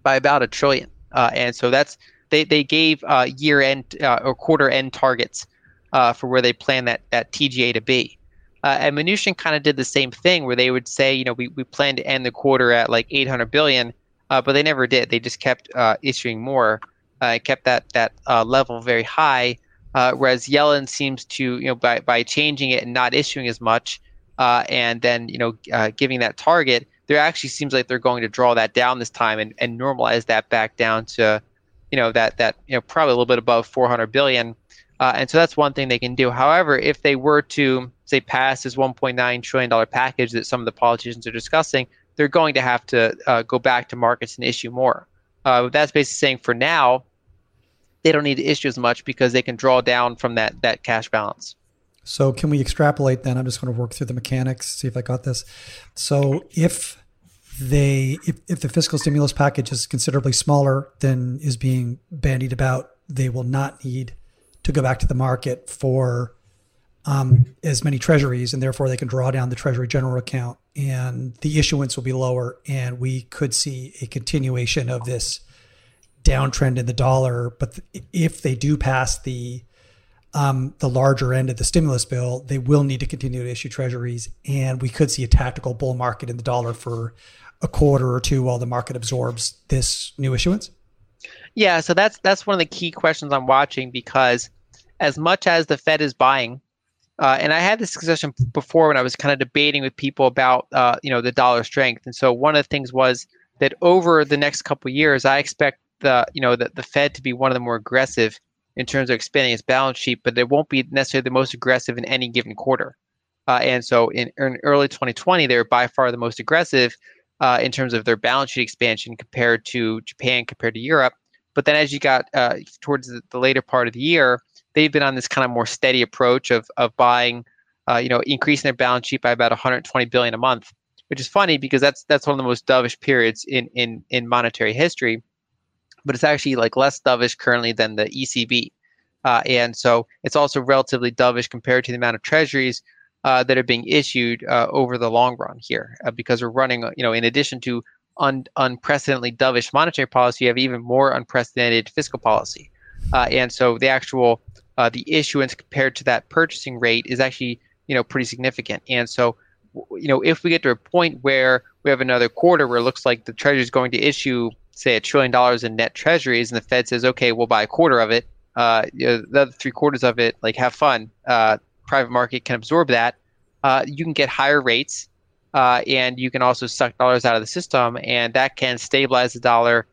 by about a trillion. Uh, and so that's they they gave uh, year end uh, or quarter end targets uh, for where they plan that that TGA to be. Uh, and Mnuchin kind of did the same thing where they would say, you know, we, we plan to end the quarter at like 800 billion, uh, but they never did. They just kept uh, issuing more, uh, kept that that uh, level very high. whereas Yellen seems to, you know, by by changing it and not issuing as much, and then you know giving that target, there actually seems like they're going to draw that down this time and, and normalize that back down to, you know, that that you know probably a little bit above 400 billion. Uh, and so that's one thing they can do. However, if they were to say pass this 1.9 trillion dollar package that some of the politicians are discussing, they're going to have to uh, go back to markets and issue more. Uh, that's basically saying for now, they don't need to issue as much because they can draw down from that that cash balance. So can we extrapolate then? I'm just going to work through the mechanics, see if I got this. So if they if, if the fiscal stimulus package is considerably smaller than is being bandied about, they will not need to go back to the market for um, as many treasuries, and therefore they can draw down the Treasury General account, and the issuance will be lower, and we could see a continuation of this downtrend in the dollar. But if they do pass the um, the larger end of the stimulus bill, they will need to continue to issue treasuries, and we could see a tactical bull market in the dollar for a quarter or two while the market absorbs this new issuance. Yeah, so that's that's one of the key questions I'm watching because as much as the Fed is buying, uh, and I had this discussion before when I was kind of debating with people about uh, you know the dollar strength, and so one of the things was that over the next couple years, I expect the you know the, the Fed to be one of the more aggressive in terms of expanding its balance sheet, but it won't be necessarily the most aggressive in any given quarter. Uh, and so in, in, early 2020, they were by far the most aggressive uh, in terms of their balance sheet expansion compared to Japan, compared to Europe. But then as you got uh, towards the, the, later part of the year, they've been on this kind of more steady approach of of buying, uh, you know, increasing their balance sheet by about 120 billion a month, which is funny because that's that's one of the most dovish periods in in in monetary history. But it's actually like less dovish currently than the ECB, uh, and so it's also relatively dovish compared to the amount of treasuries uh, that are being issued uh, over the long run here, uh, because we're running, you know, in addition to un- unprecedentedly dovish monetary policy, you have even more unprecedented fiscal policy. Uh, and so the actual uh, the issuance compared to that purchasing rate is actually you know pretty significant. And so you know if we get to a point where we have another quarter where it looks like the Treasury is going to issue say a trillion dollars in net Treasuries, and the Fed says, okay, we'll buy a quarter of it. Uh, you know, the other three quarters of it, like have fun. Uh, private market can absorb that. Uh, you can get higher rates uh, and you can also suck dollars out of the system, and that can stabilize the dollar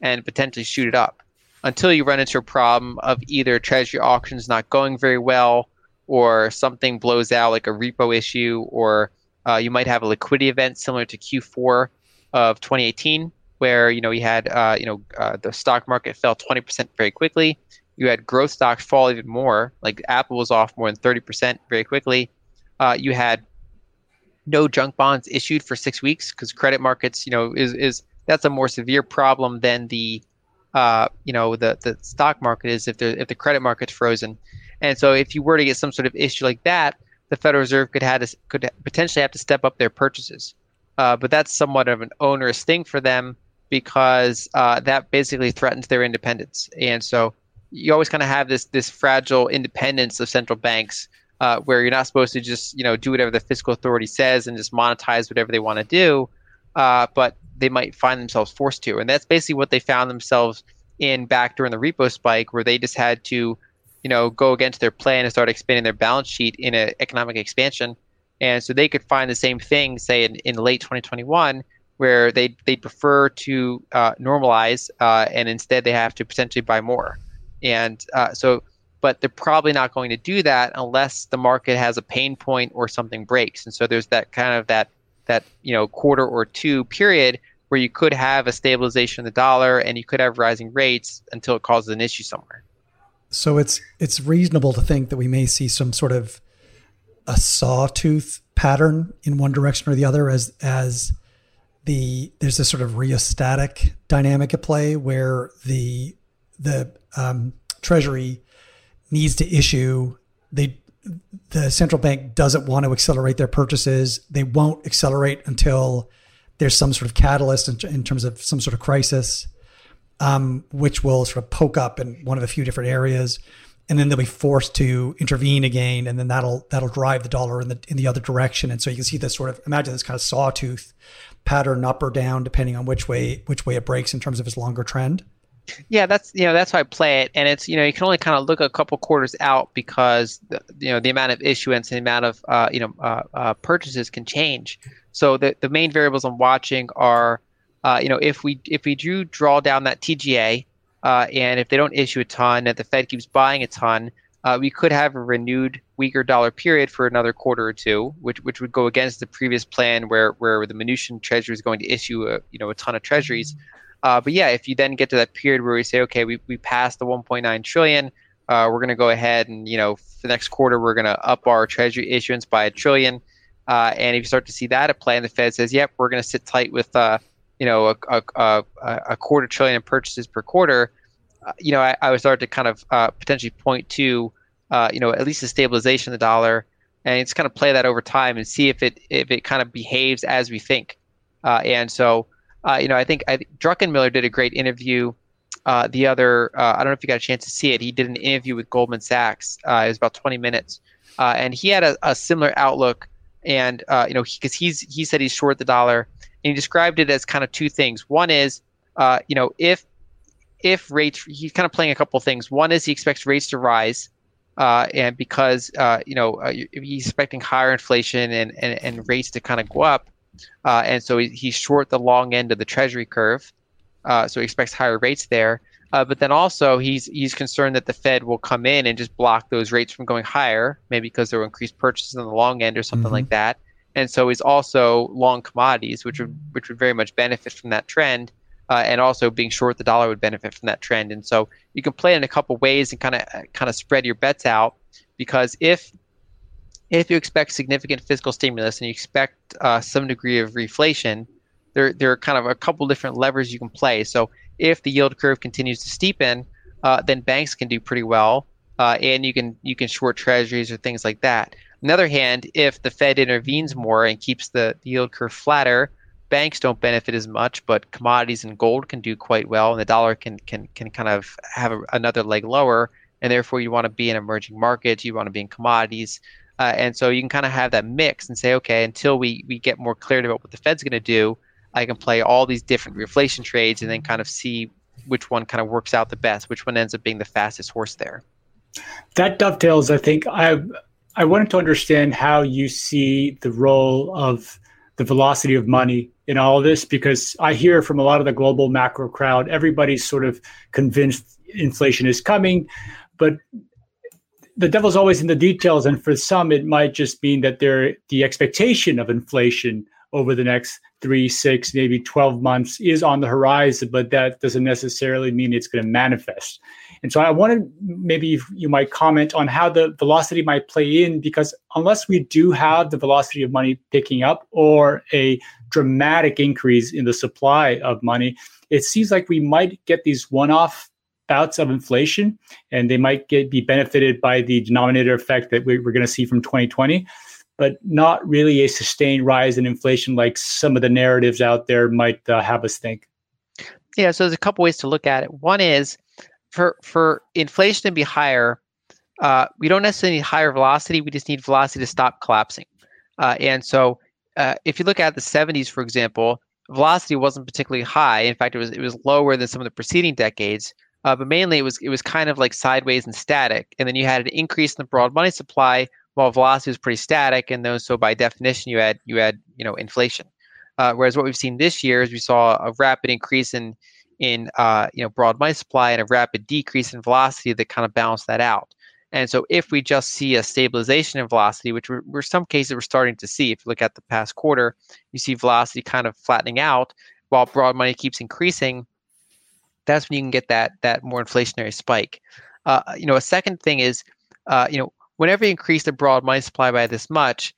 and potentially shoot it up until you run into a problem of either treasury auctions not going very well or something blows out like a repo issue or uh, you might have a liquidity event similar to q4 of 2018 where you know you had uh, you know uh, the stock market fell 20% very quickly. You had growth stocks fall even more like apple was off more than 30% very quickly. Uh, you had no junk bonds issued for six weeks because credit markets, you know, is is that's a more severe problem than the, uh, you know, the the stock market is if the if the credit market's frozen, and so if you were to get some sort of issue like that, the Federal Reserve could have to, could potentially have to step up their purchases, uh, but that's somewhat of an onerous thing for them because uh, that basically threatens their independence, and so you always kind of have this this fragile independence of central banks uh, where you're not supposed to just you know do whatever the fiscal authority says and just monetize whatever they want to do, uh, but they might find themselves forced to, and that's basically what they found themselves in back during the repo spike, where they just had to, you know, go against their plan and start expanding their balance sheet in an economic expansion, and so they could find the same thing, say in, in late 2021, where they they prefer to uh, normalize, uh, and instead they have to potentially buy more, and uh, so but they're probably not going to do that unless the market has a pain point or something breaks. And so there's that kind of that that you know quarter or two period where you could have a stabilization of the dollar and you could have rising rates until it causes an issue somewhere. So it's it's reasonable to think that we may see some sort of a sawtooth pattern in one direction or the other as as the there's this sort of rheostatic dynamic at play where the the um, treasury needs to issue. They the central bank doesn't want to accelerate their purchases. They won't accelerate until there's some sort of catalyst in, in terms of some sort of crisis, um, which will sort of poke up in one of a few different areas, and then they'll be forced to intervene again, and then that'll that'll drive the dollar in the in the other direction. And so you can see this sort of imagine this kind of sawtooth pattern up or down depending on which way which way it breaks in terms of its longer trend. Yeah, that's you know that's why I play it, and it's you know you can only kind of look a couple quarters out because the, you know the amount of issuance and the amount of uh, you know uh, uh, purchases can change. So the the main variables I'm watching are uh, you know if we if we do draw down that TGA uh, and if they don't issue a ton, if the Fed keeps buying a ton, uh, we could have a renewed weaker dollar period for another quarter or two, which which would go against the previous plan where where the Mnuchin Treasury is going to issue a you know a ton of Treasuries. Uh, but yeah, if you then get to that period where we say, okay, we, we passed the 1.9 trillion, uh, we're going to go ahead and, you know, for the next quarter, we're going to up our treasury issuance by a trillion. Uh, and if you start to see that at play, and the Fed says, yep, we're going to sit tight with, uh, you know, a, a, a, quarter trillion in purchases per quarter, uh, you know, I, I, would start to kind of uh, potentially point to uh, you know, at least a stabilization of the dollar, and it's kind of play that over time and see if it if it kind of behaves as we think. And so, uh, you know, I think I, Druckenmiller did a great interview. Uh, the other, uh, I don't know if you got a chance to see it. He did an interview with Goldman Sachs. Uh, it was about 20 minutes, uh, and he had a, a similar outlook. And you know, because he, he's he said he's short the dollar, and he described it as kind of two things. One is, you know, if if rates, he's kind of playing a couple things. One is he expects rates to rise, uh, and because uh, you know uh, he's expecting higher inflation and, and, and rates to kind of go up, uh, and so he, he's short the long end of the Treasury curve, uh, so he expects higher rates there. Uh, but then also he's he's concerned that the Fed will come in and just block those rates from going higher, maybe because there will increase purchases on the long end or something mm-hmm. like that. And so he's also long commodities, which would which would very much benefit from that trend uh, and also being short the dollar would benefit from that trend. And so you can play in a couple ways and kind of kind of spread your bets out because if if you expect significant fiscal stimulus and you expect uh, some degree of reflation, there there are kind of a couple different levers you can play. So if the yield curve continues to steepen, uh, then banks can do pretty well, uh, and you can you can short treasuries or things like that. On the other hand, if the Fed intervenes more and keeps the, the yield curve flatter, banks don't benefit as much, but commodities and gold can do quite well, and the dollar can can can kind of have a, another leg lower, and therefore you want to be in emerging markets, you want to be in commodities, uh, and so you can kind of have that mix and say, okay, until we we get more clarity about what the Fed's going to do, I can play all these different reflation trades and then kind of see which one kind of works out the best, which one ends up being the fastest horse there. That dovetails, I think. I I wanted to understand how you see the role of the velocity of money in all of this because I hear from a lot of the global macro crowd, everybody's sort of convinced inflation is coming, but the devil's always in the details. And for some, it might just mean that they're, the expectation of inflation over the next three, six, maybe 12 months is on the horizon, but that doesn't necessarily mean it's going to manifest. And so I wanted maybe you might comment on how the velocity might play in because unless we do have the velocity of money picking up or a dramatic increase in the supply of money, it seems like we might get these one-off bouts of inflation, and they might get be benefited by the denominator effect that we're going to see from 2020, but not really a sustained rise in inflation like some of the narratives out there might uh, have us think. Yeah, so there's a couple ways to look at it. One is for for inflation to be higher, uh, we don't necessarily need higher velocity. We just need velocity to stop collapsing. Uh, and so uh, if you look at the 70s, for example, velocity wasn't particularly high. In fact, it was it was lower than some of the preceding decades. Uh, but mainly, it was it was kind of like sideways and static. And then you had an increase in the broad money supply, while velocity was pretty static. And those, so by definition, you had you had you know inflation. Uh, whereas what we've seen this year is we saw a rapid increase in in uh, you know broad money supply and a rapid decrease in velocity that kind of balanced that out. And so if we just see a stabilization in velocity, which we're, we're some cases we're starting to see, if you look at the past quarter, you see velocity kind of flattening out while broad money keeps increasing. That's when you can get that that more inflationary spike. Uh, you know, a second thing is, uh, you know, whenever you increase the broad money supply by this much,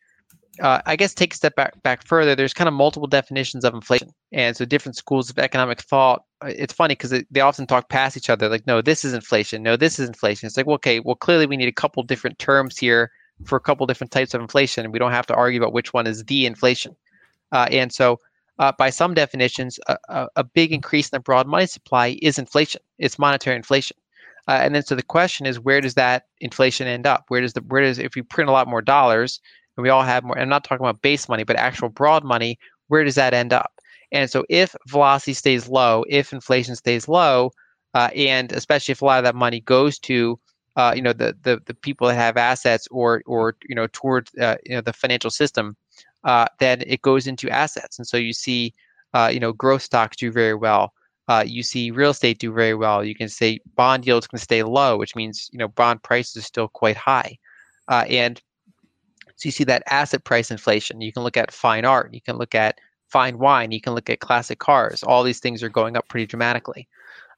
uh, I guess take a step back back further. There's kind of multiple definitions of inflation, and so different schools of economic thought. Uh, it's funny because they often talk past each other. Like, no, this is inflation. No, this is inflation. It's like, well, okay, well, clearly we need a couple different terms here for a couple different types of inflation, and we don't have to argue about which one is the inflation. Uh, and so, uh, by some definitions, a, a, big increase in the broad money supply is inflation. It's monetary inflation. Uh, and then, so the question is, where does that inflation end up? Where does the where does if we print a lot more dollars, and we all have more, I'm not talking about base money, but actual broad money, where does that end up? And so if velocity stays low, if inflation stays low, uh, and especially if a lot of that money goes to uh, you know the, the the people that have assets or or you know towards uh, you know the financial system, uh, then it goes into assets, and so you see uh, you know growth stocks do very well. Uh, you see real estate do very well. You can say bond yields can stay low, which means you know bond prices are still quite high, and so you see that asset price inflation. You can look at fine art. You can look at fine wine. You can look at classic cars. All these things are going up pretty dramatically.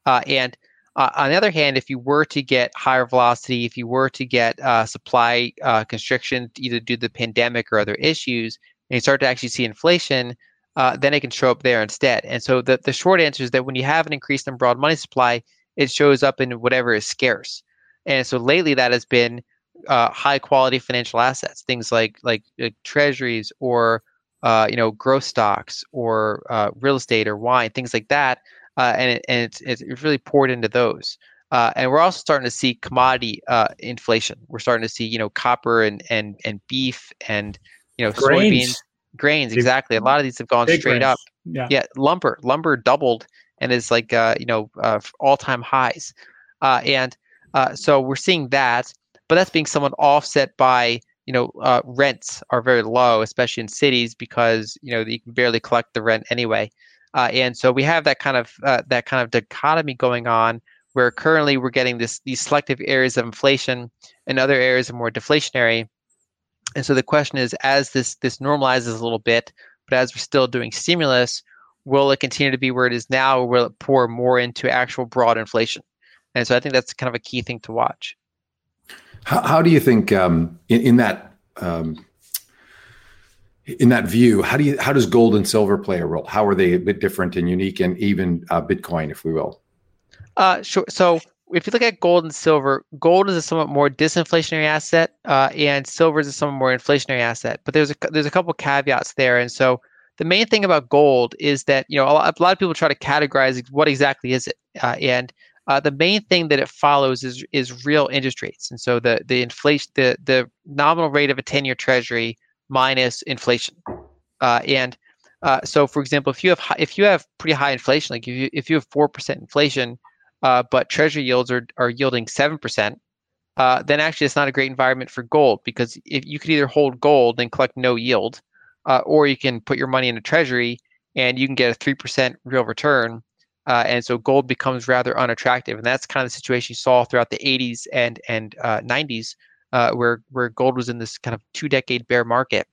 Uh, and uh, on the other hand, if you were to get higher velocity, if you were to get uh, supply uh, constriction, either due to the pandemic or other issues, and you start to actually see inflation, uh, then it can show up there instead. And so the, the short answer is that when you have an increase in broad money supply, it shows up in whatever is scarce. And so lately that has been uh, high quality financial assets, things like like uh, treasuries or uh, you know growth stocks or uh, real estate or wine, things like that, uh, and it, and it's it's really poured into those. And we're also starting to see commodity inflation. We're starting to see you know copper and and and beef and you know grains. soybeans, grains. exactly. A lot of these have gone straight grains. up. Yeah. yeah, lumber lumber doubled and is like you know all time highs, and so we're seeing that but that's being somewhat offset by you know uh, rents are very low, especially in cities because you know you can barely collect the rent anyway, uh, and so we have that kind of uh, that kind of dichotomy going on where currently we're getting this these selective areas of inflation and other areas are more deflationary. And so the question is, as this this normalizes a little bit, but as we're still doing stimulus, will it continue to be where it is now, or will it pour more into actual broad inflation? And so I think that's kind of a key thing to watch. How, how do you think um, in, in, that um, in that view? How do you how does gold and silver play a role? How are they a bit different and unique, and even uh, Bitcoin, if we will? Uh, sure. So if you look at gold and silver, gold is a somewhat more disinflationary asset, uh, and silver is a somewhat more inflationary asset. But there's a there's a couple caveats there, and so the main thing about gold is that you know a lot, a lot of people try to categorize what exactly is it, uh, and uh, the main thing that it follows is is real interest rates, and so the the inflation the the nominal rate of a ten year Treasury minus inflation, uh, and uh, so for example, if you have high, if you have pretty high inflation, like if you if you have four percent inflation, uh, but Treasury yields are are yielding seven percent, uh, then actually it's not a great environment for gold because if you could either hold gold and collect no yield, uh, or you can put your money in a Treasury and you can get a three percent real return uh, and so gold becomes rather unattractive, and that's kind of the situation you saw throughout the 80s and and uh, 90s, uh, where where gold was in this kind of two decade bear market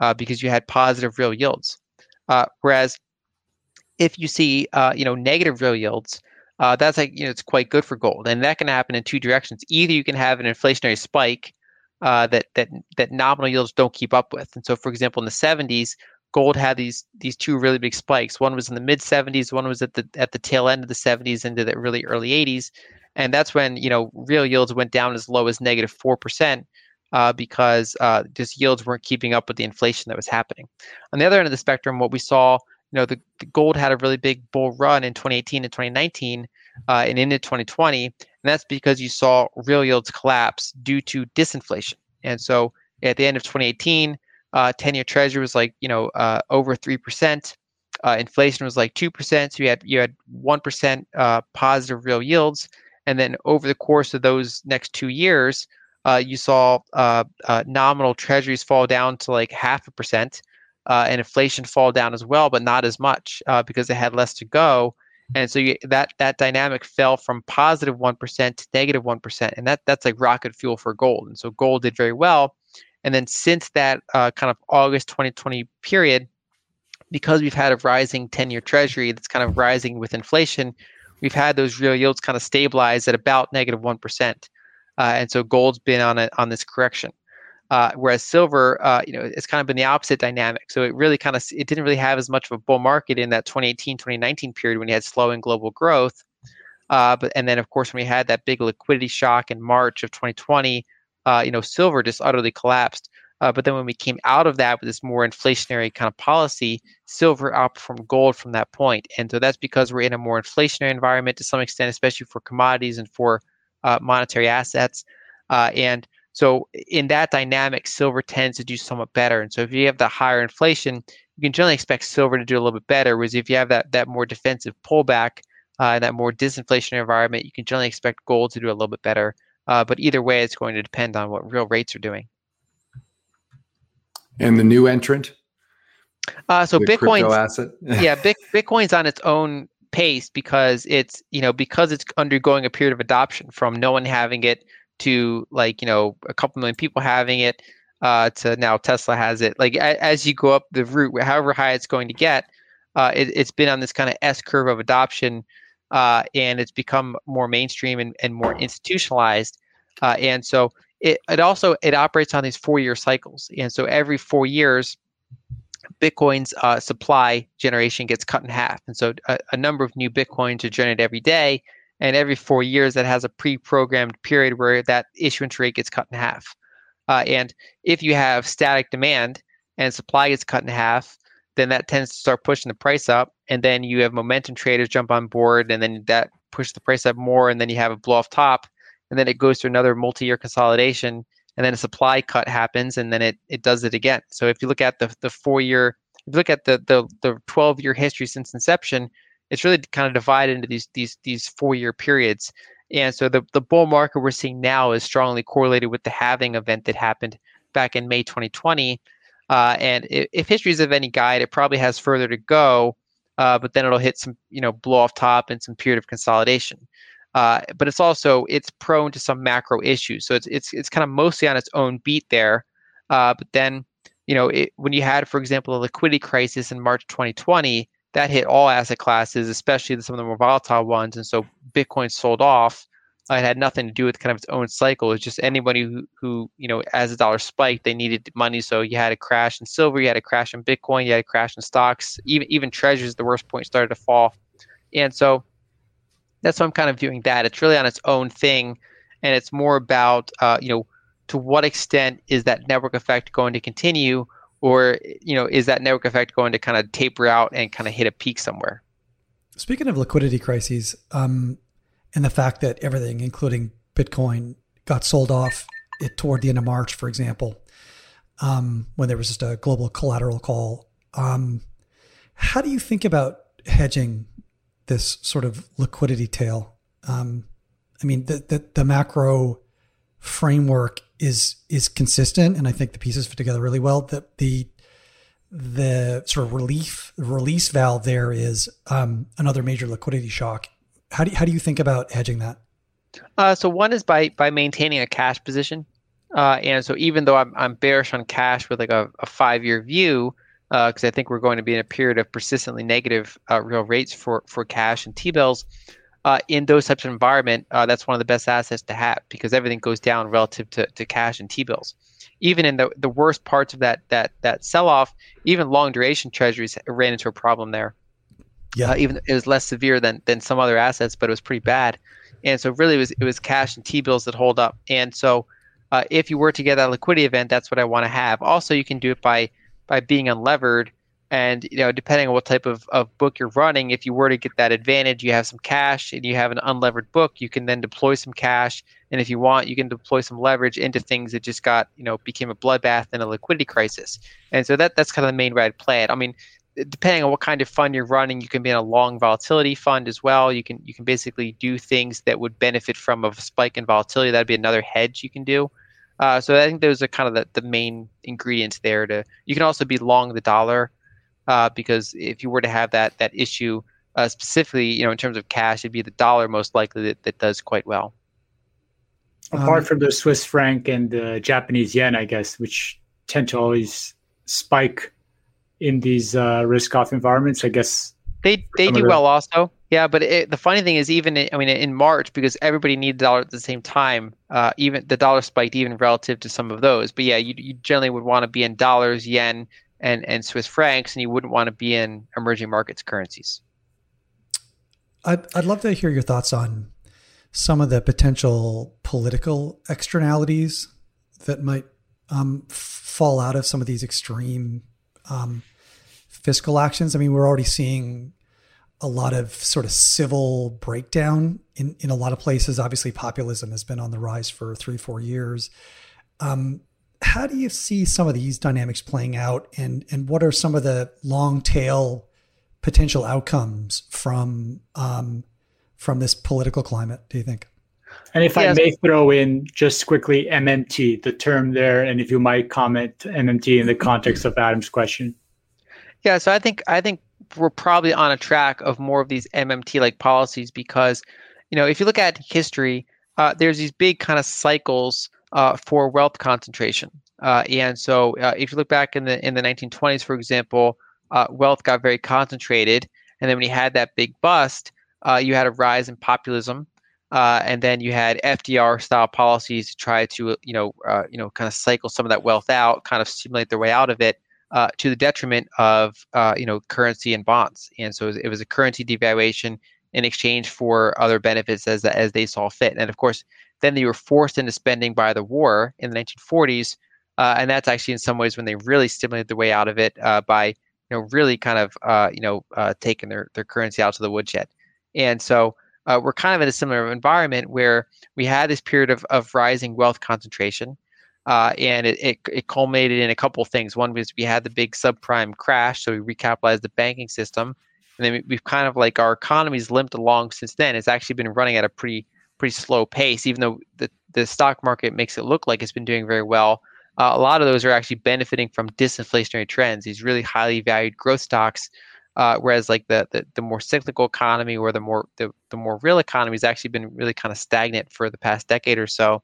uh, because you had positive real yields. Uh, whereas if you see uh, you know negative real yields, that's like you know it's quite good for gold, and that can happen in two directions. Either you can have an inflationary spike that that that nominal yields don't keep up with, and so for example in the 70s gold had these these two really big spikes. One was in the mid 70s, one was at the at the tail end of the 70s into the really early 80s, and that's when you know real yields went down as low as negative four percent. Uh, because uh, just yields weren't keeping up with the inflation that was happening. On the other end of the spectrum, what we saw, you know, the, the gold had a really big bull run in 2018 and 2019 uh, and into 2020, and that's because you saw real yields collapse due to disinflation. And so at the end of 2018, uh, 10-year treasury was like you know uh, over three percent. Uh, inflation was like two percent, so you had you had one percent uh, positive real yields, and then over the course of those next two years, uh, you saw uh, nominal treasuries fall down to like half a percent, and inflation fall down as well, but not as much because they had less to go. And so you, that that dynamic fell from positive one percent to negative one percent, and that that's like rocket fuel for gold. And so gold did very well and then since that uh, kind of August 2020 period, because we've had a rising 10 year treasury that's kind of rising with inflation, we've had those real yields kind of stabilize at about negative 1. Uh, and so gold's been on a, on this correction. Uh, whereas silver, uh, you know, it's kind of been the opposite dynamic. So it really kind of it didn't really have as much of a bull market in that 2018, 2019 period when you had slowing global growth. Uh, but and then of course when we had that big liquidity shock in March of 2020, uh, you know, silver just utterly collapsed. Uh, but then when we came out of that with this more inflationary kind of policy, silver outperformed gold from that point. And so that's because we're in a more inflationary environment to some extent, especially for commodities and for uh, monetary assets. And so in that dynamic, silver tends to do somewhat better. And so if you have the higher inflation, you can generally expect silver to do a little bit better. Whereas if you have that that more defensive pullback, uh, that more disinflationary environment, you can generally expect gold to do a little bit better. Uh, but either way, it's going to depend on what real rates are doing. And the new entrant? Uh, so Bitcoin asset. yeah, Bitcoin's on its own pace because it's you know because it's undergoing a period of adoption from no one having it to like you know a couple million people having it uh, to now Tesla has it. Like a, as you go up the route, however high it's going to get, uh, it, has been on this kind of S curve of adoption uh, and it's become more mainstream and, and more institutionalized. Uh, and so it, it also it operates on these four year cycles. And so every four years, Bitcoin's uh, supply generation gets cut in half. And so a, a, number of new Bitcoins are generated every day. And every four years that has a pre-programmed period where that issuance rate gets cut in half. Uh, and if you have static demand and supply gets cut in half, then that tends to start pushing the price up. And then you have momentum traders jump on board, and then that pushes the price up more. And then you have a blow off top, and then it goes to another multi-year consolidation, and then a supply cut happens, and then it it does it again. So if you look at the the four year, if you look at the the the 12 year history since inception, it's really kind of divided into these these these four year periods. And so the, the bull market we're seeing now is strongly correlated with the halving event that happened back in May 2020. Uh, and if, if history is of any guide, it probably has further to go, uh, but then it'll hit some, you know, blow off top and some period of consolidation. Uh, but it's also it's prone to some macro issues, so it's it's it's kind of mostly on its own beat there. Uh, but then, you know, it, when you had, for example, a liquidity crisis in March 2020, that hit all asset classes, especially some of the more volatile ones. And so Bitcoin sold off. It had nothing to do with kind of its own cycle. It's just anybody who, who, you know, as the dollar spiked, they needed money. So you had a crash in silver, you had a crash in Bitcoin, you had a crash in stocks, even even treasuries, the worst point started to fall. And so that's why I'm kind of viewing that. It's really on its own thing. And it's more about, uh, you know, to what extent is that network effect going to continue or you know is that network effect going to kind of taper out and kind of hit a peak somewhere? Speaking of liquidity crises um, and the fact that everything including bitcoin got sold off it, toward the end of march for example um, when there was just a global collateral call um, how do you think about hedging this sort of liquidity tail? Um, i mean the, the, the macro framework is is consistent, and I think the pieces fit together really well. The the the sort of relief release valve there is um, another major liquidity shock. How do you, how do you think about hedging that? Uh, so one is by by maintaining a cash position, uh, and so even though I'm I'm bearish on cash with like a, a five year view, because uh, I think we're going to be in a period of persistently negative uh, real rates for for cash and T bills uh, in those types of environment, uh, that's one of the best assets to have because everything goes down relative to, to cash and T-bills. Even in the, the worst parts of that that that sell-off, even long duration treasuries ran into a problem there. Yeah, uh, even it was less severe than than some other assets, but it was pretty bad. And so really, it was it was cash and T-bills that hold up. And so, uh, if you were to get that liquidity event, that's what I want to have. Also, you can do it by by being unlevered and you know, depending on what type of, of book you're running, if you were to get that advantage, you have some cash and you have an unlevered book, you can then deploy some cash. And if you want, you can deploy some leverage into things that just got, you know, became a bloodbath and a liquidity crisis. And so that that's kind of the main way I'd play it. I mean, depending on what kind of fund you're running, you can be in a long volatility fund as well. You can you can basically do things that would benefit from a spike in volatility. That'd be another hedge you can do. Uh, so I think those are kind of the, the main ingredients there. To you can also be long the dollar uh, because if you were to have that that issue uh, specifically, you know, in terms of cash, it'd be the dollar most likely that, that does quite well. Apart um, from the Swiss franc and the Japanese yen, I guess, which tend to always spike in these uh, risk-off environments, I guess they they do well also. Yeah, but it, the funny thing is, even in, I mean, in March, because everybody needed the dollar at the same time, uh, even the dollar spiked even relative to some of those. But yeah, you, you generally would want to be in dollars, yen, and, and Swiss francs, and you wouldn't want to be in emerging markets currencies. I'd, I'd love to hear your thoughts on some of the potential political externalities that might um, fall out of some of these extreme um, fiscal actions. I mean, we're already seeing a lot of sort of civil breakdown in, in a lot of places. Obviously, populism has been on the rise for three, four years. Um, how do you see some of these dynamics playing out and and what are some of the long tail potential outcomes from um, from this political climate do you think and if yes. I may throw in just quickly MMT, the term there, and if you might comment MMT in the context of Adam's question. Yeah, so I think I think we're probably on a track of more of these MMT like policies because, you know, if you look at history, uh, there's these big kind of cycles uh, for wealth concentration. Uh, and so, uh, if you look back in the in the 1920s, for example, uh, wealth got very concentrated, and then when you had that big bust, uh, you had a rise in populism, uh, and then you had FDR style policies to try to you know you know kind of cycle some of that wealth out, kind of stimulate their way out of it. to the detriment of you know currency and bonds, and so it was, it was a currency devaluation in exchange for other benefits as as they saw fit. And of course, then they were forced into spending by the war in the 1940s, uh, and that's actually in some ways when they really stimulated the way out of it uh, by you know really kind of uh, you know uh, taking their their currency out to the woodshed. And so uh, we're kind of in a similar environment where we had this period of, of rising wealth concentration. Uh, and it, it, it, culminated in a couple things. One was we had the big subprime crash, so we recapitalized the banking system, and then we, have kind of like our economy's limped along since then. It's actually been running at a pretty pretty slow pace, even though the the stock market makes it look like it's been doing very well. Uh, a lot of those are actually benefiting from disinflationary trends. These really highly valued growth stocks uh, whereas like the, the, the more cyclical economy or the more the, the more real economy has actually been really kind of stagnant for the past decade or so.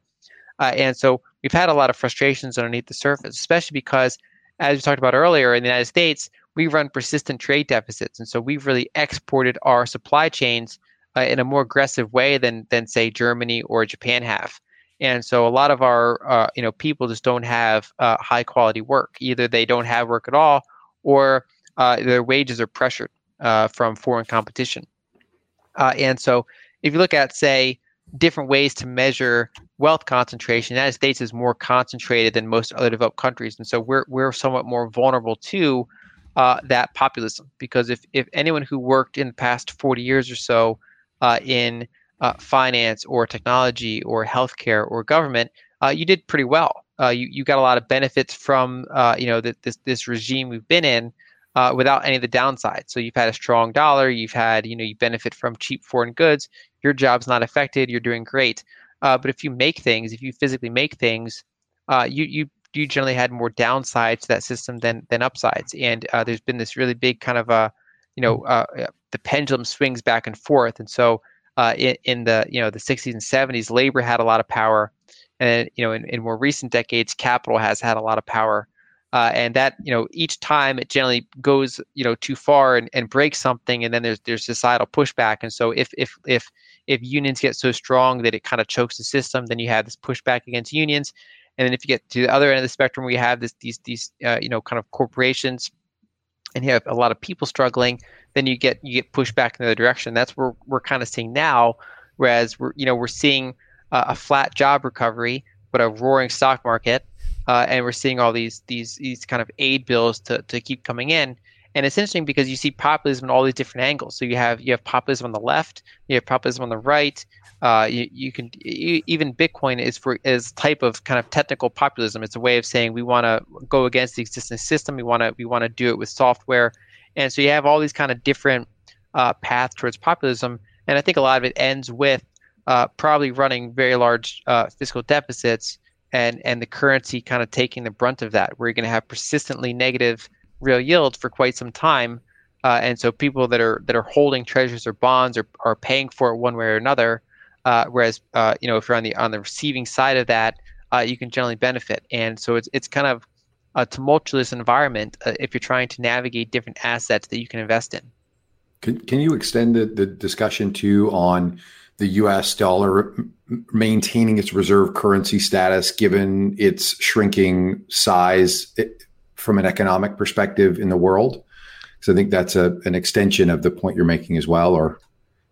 Uh, and so we've had a lot of frustrations underneath the surface, especially because, as we talked about earlier, in the United States, we run persistent trade deficits, and so we've really exported our supply chains uh, in a more aggressive way than than say Germany or Japan have. And so a lot of our uh, you know people just don't have uh, high quality work. Either they don't have work at all, or uh, their wages are pressured uh, from foreign competition. Uh, and so, if you look at, say, different ways to measure wealth concentration, the United States is more concentrated than most other developed countries, and so we're we're somewhat more vulnerable to that populism. Because if if anyone who worked in the past 40 years or so uh, in uh, finance or technology or healthcare or government, you did pretty well. you you got a lot of benefits from you know the, this this regime we've been in uh, without any of the downsides. So you've had a strong dollar, you've had, you know, you benefit from cheap foreign goods, your job's not affected, you're doing great. Uh, but if you make things, if you physically make things, uh, you you you generally had more downsides to that system than than upsides. And uh, there's been this really big kind of a, you know, uh, uh, the pendulum swings back and forth. And so in, in the you know the 60s and 70s, labor had a lot of power, and you know in, in more recent decades, capital has had a lot of power. Uh, and that you know each time it generally goes you know too far and, and breaks something and then there's there's societal pushback and so if if if if unions get so strong that it kind of chokes the system then you have this pushback against unions and then if you get to the other end of the spectrum we have this these these uh, you know kind of corporations and you have a lot of people struggling then you get you get pushed back in the other direction that's where we're kind of seeing now whereas we're you know we're seeing uh, a flat job recovery but a roaring stock market uh, and we're seeing all these these these kind of aid bills to, to keep coming in. And it's interesting because you see populism in all these different angles. So you have you have populism on the left, you have populism on the right. Uh, you, you can you, even Bitcoin is for is type of kind of technical populism. It's a way of saying we want to go against the existing system. We want to we want to do it with software, and so you have all these kind of different uh, paths towards populism. And I think a lot of it ends with uh, probably running very large uh, fiscal deficits and and the currency kind of taking the brunt of that, where you're going to have persistently negative real yields for quite some time. Uh, and so people that are that are holding treasuries or bonds are, are paying for it one way or another. Uh, whereas uh, you know if you're on the on the receiving side of that, uh, you can generally benefit. And so it's it's kind of a tumultuous environment uh, if you're trying to navigate different assets that you can invest in. Can can you extend the, the discussion to on the U.S. dollar maintaining its reserve currency status given its shrinking size from an economic perspective in the world? Because I think that's a, an extension of the point you're making as well, or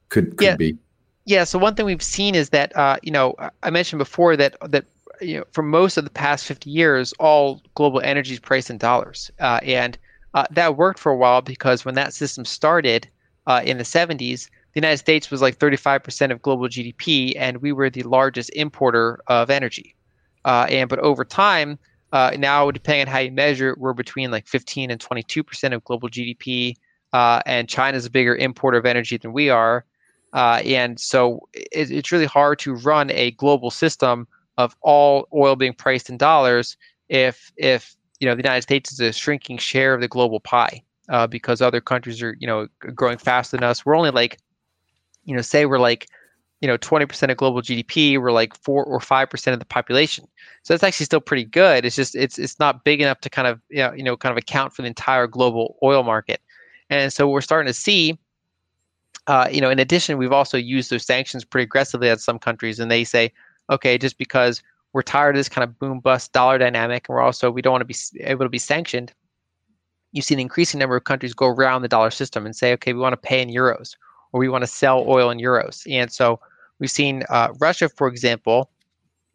could could yeah. be. Yeah. So one thing we've seen is that uh, you know I mentioned before that that you know for most of the past 50 years, all global energy is priced in dollars, uh, and uh, that worked for a while because when that system started uh, in the 70s, the United States was like 35% of global GDP, and we were the largest importer of energy. Uh, and but over time, uh, now depending on how you measure it, we're between like 15 and 22% of global GDP, uh, and China's a bigger importer of energy than we are. And so it, it's really hard to run a global system of all oil being priced in dollars if if you know the United States is a shrinking share of the global pie uh, because other countries are you know growing faster than us. We're only like you know, say we're like, you know, 20% of global GDP, we're like four or five percent of the population. So that's actually still pretty good. It's just it's it's not big enough to kind of you know, you know kind of account for the entire global oil market. And so we're starting to see, uh, you know, in addition, we've also used those sanctions pretty aggressively at some countries, and they say, okay, just because we're tired of this kind of boom bust dollar dynamic, and we're also we don't want to be able to be sanctioned. You see an increasing number of countries go around the dollar system and say, okay, we want to pay in euros or we want to sell oil in euros. And so we've seen uh, Russia, for example.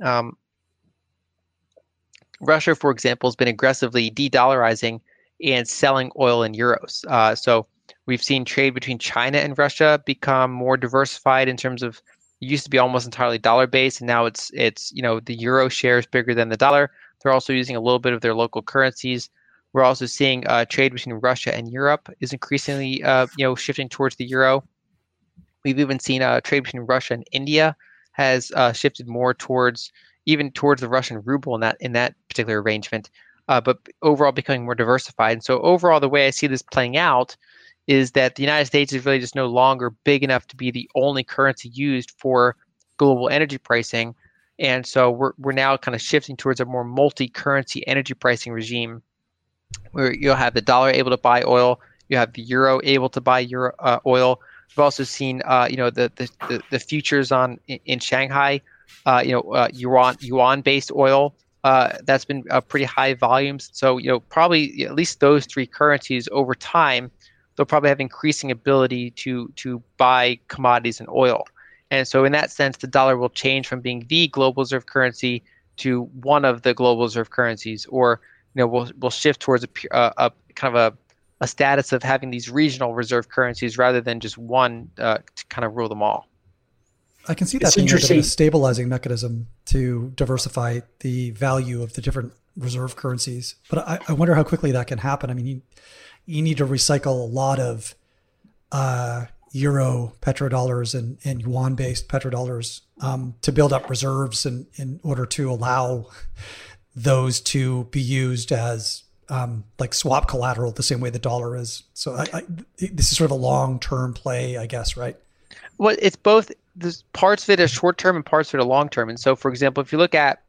Um, Russia, for example, has been aggressively de-dollarizing and selling oil in euros. Uh, so we've seen trade between China and Russia become more diversified in terms of used to be almost entirely dollar based, and now it's it's you know the euro share is bigger than the dollar. They're also using a little bit of their local currencies. We're also seeing uh, trade between Russia and Europe is increasingly uh, you know shifting towards the euro. We've even seen uh, trade between Russia and India has uh, shifted more towards even towards the Russian ruble in that in that particular arrangement, uh, but overall becoming more diversified. And so overall, the way I see this playing out is that the United States is really just no longer big enough to be the only currency used for global energy pricing. And so we're, we're now kind of shifting towards a more multi-currency energy pricing regime where you'll have the dollar able to buy oil, you have the euro able to buy euro uh, oil. We've also seen, uh, you know, the, the, the, futures on in, in Shanghai, uh, you know, uh, yuan yuan based oil. Uh, that's been pretty high volumes. So, you know, probably at least those three currencies over time they'll probably have increasing ability to to buy commodities and oil. And so, in that sense, the dollar will change from being the global reserve currency to one of the global reserve currencies, or you know, we'll we'll shift towards a, a, a kind of a a status of having these regional reserve currencies rather than just one uh, to kind of rule them all. I can see that it's being a stabilizing mechanism to diversify the value of the different reserve currencies. But I, I wonder how quickly that can happen. I mean, you, need to recycle a lot of uh, euro petrodollars and, and yuan based petrodollars um, to build up reserves in, in order to allow those to be used as um, like swap collateral the same way the dollar is. So I, I, this is sort of a long term play, I guess, right? Well, it's both. There's parts of it are short term and parts of it are long term. And so, for example, if you look at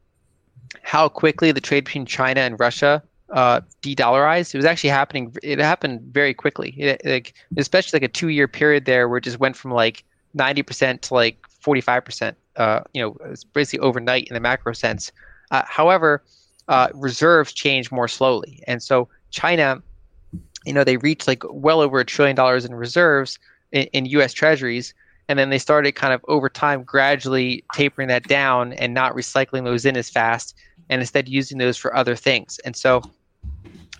how quickly the trade between China and Russia uh, de-dollarized. It was actually happening. It happened very quickly. It, like especially like a two-year period there, where it just went from like ninety percent to like forty-five percent. Uh, you know, it's basically overnight in the macro sense. Uh, however, uh, reserves change more slowly, and so China, you know, they reached like well over a trillion dollars in reserves in, in U.S. Treasuries. And then they started kind of over time gradually tapering that down and not recycling those in as fast and instead using those for other things. And so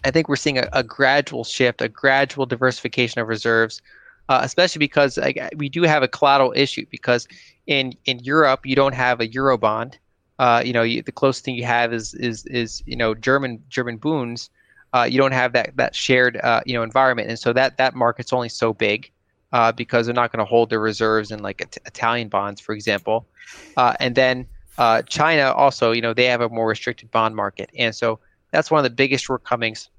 I think we're seeing a, a gradual shift, a gradual diversification of reserves, uh, especially because like, we do have a collateral issue. Because in in Europe, you don't have a euro bond. Uh, you know, you, the closest thing you have is is is you know German German bunds. Uh, you don't have that that shared uh, you know environment, and so that that market's only so big uh, because they're not going to hold their reserves in like Italian bonds, for example. Uh, and then China also, you know, they have a more restricted bond market, and so that's one of the biggest shortcomings.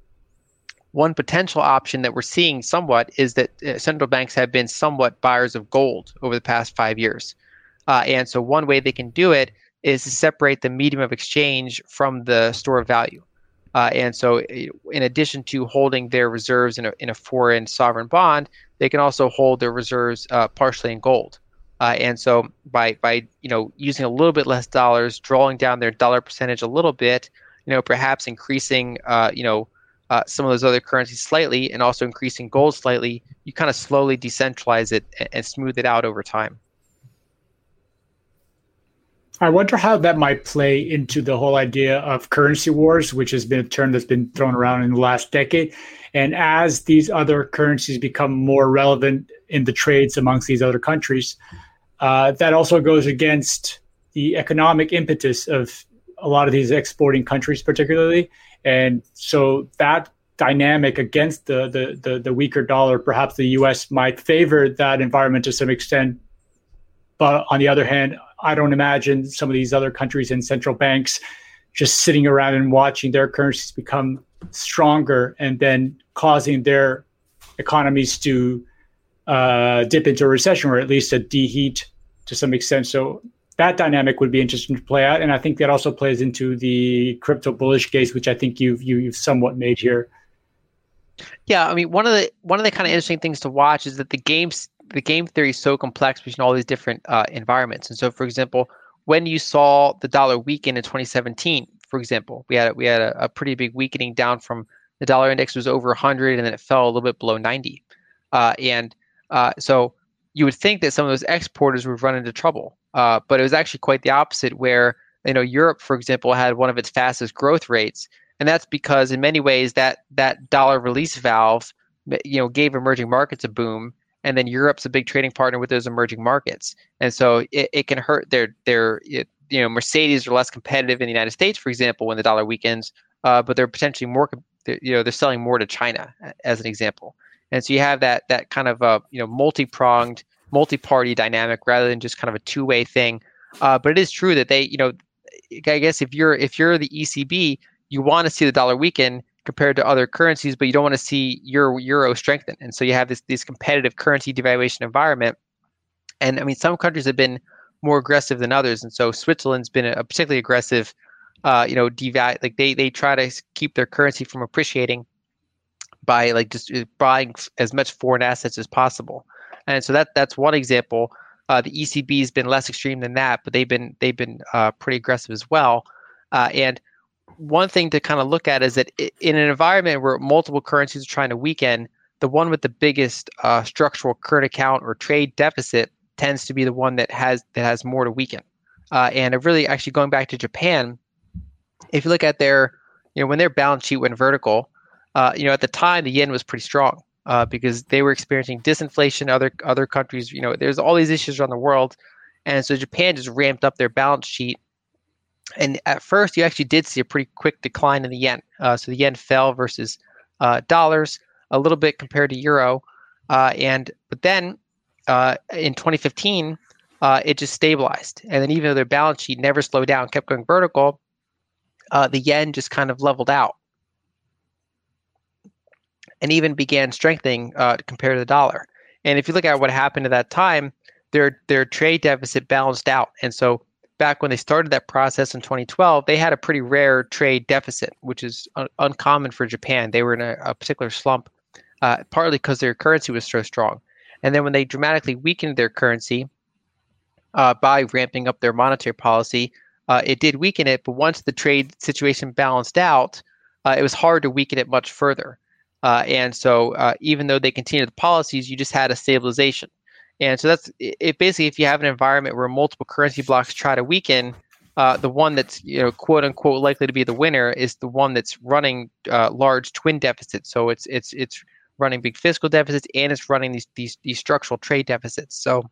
One potential option that we're seeing somewhat is that uh, central banks have been somewhat buyers of gold over the past five years. Uh, and so, one way they can do it is to separate the medium of exchange from the store of value. Uh, and so, in addition to holding their reserves in a, in a foreign sovereign bond, they can also hold their reserves uh, partially in gold. Uh, and so, by by you know using a little bit less dollars, drawing down their dollar percentage a little bit, you know, perhaps increasing, uh, you know, uh, some of those other currencies slightly and also increasing gold slightly, you kind of slowly decentralize it and, and smooth it out over time. I wonder how that might play into the whole idea of currency wars, which has been a term that's been thrown around in the last decade. And as these other currencies become more relevant in the trades amongst these other countries, uh, that also goes against the economic impetus of a lot of these exporting countries, particularly. And so that dynamic against the, the, the, the weaker dollar, perhaps the US might favor that environment to some extent. But on the other hand, I don't imagine some of these other countries and central banks just sitting around and watching their currencies become stronger and then causing their economies to uh, dip into a recession or at least a deheat to some extent. So that dynamic would be interesting to play out, and I think that also plays into the crypto bullish case, which I think you've you, have you have somewhat made here. Yeah, I mean one of the one of the kind of interesting things to watch is that the games the game theory is so complex between all these different uh, environments. And so, for example, when you saw the dollar weaken in 2017, for example, we had we had a, a pretty big weakening down from the dollar index was over 100 and then it fell a little bit below 90. Uh, and uh, so you would think that some of those exporters would run into trouble, uh, but it was actually quite the opposite. Where you know Europe, for example, had one of its fastest growth rates, and that's because in many ways that that dollar release valve, you know, gave emerging markets a boom, and then Europe's a big trading partner with those emerging markets, and so it, it can hurt their their it, you know Mercedes are less competitive in the United States, for example, when the dollar weakens, uh, but they're potentially more you know they're selling more to China as an example, and so you have that that kind of a you know multi pronged multi party dynamic rather than just kind of a two way thing. Uh, but it is true that they you know I guess if you're if you're the ECB, you want to see the dollar weaken compared to other currencies, but you don't want to see your euro strengthen. And so you have this this competitive currency devaluation environment. And I mean, some countries have been more aggressive than others, and so Switzerland's been a particularly aggressive. Uh, you know, devalue like they they try to keep their currency from appreciating by like just uh, buying as much foreign assets as possible. And so that that's one example. Uh, the ECB has been less extreme than that, but they've been they've been uh, pretty aggressive as well. Uh, and one thing to kind of look at is that in an environment where multiple currencies are trying to weaken, the one with the biggest uh, structural current account or trade deficit tends to be the one that has that has more to weaken. Uh, and really, actually, going back to Japan, if you look at their, you know, when their balance sheet went vertical, uh, you know, at the time the yen was pretty strong uh, because they were experiencing disinflation. Other other countries, you know, there's all these issues around the world, and so Japan just ramped up their balance sheet and at first, you actually did see a pretty quick decline in the yen. Uh, so the yen fell versus uh, dollars a little bit compared to euro, uh, and but then uh, in 2015, uh, it just stabilized. And then even though their balance sheet never slowed down, kept going vertical, the yen just kind of leveled out, and even began strengthening compared to the dollar. And if you look at what happened at that time, their their trade deficit balanced out, and so back when they started that process in 2012, they had a pretty rare trade deficit, which is un- uncommon for Japan. They were in a, a particular slump, uh, partly because their currency was so strong. And then when they dramatically weakened their currency uh, by ramping up their monetary policy, uh, it did weaken it. But once the trade situation balanced out, uh, it was hard to weaken it much further. Uh, and so, uh, even though they continued the policies, you just had a stabilization. And so that's it. Basically, if you have an environment where multiple currency blocks try to weaken, uh, the one that's you know quote unquote likely to be the winner is the one that's running uh, large twin deficits. So it's it's it's running big fiscal deficits and it's running these these these structural trade deficits. So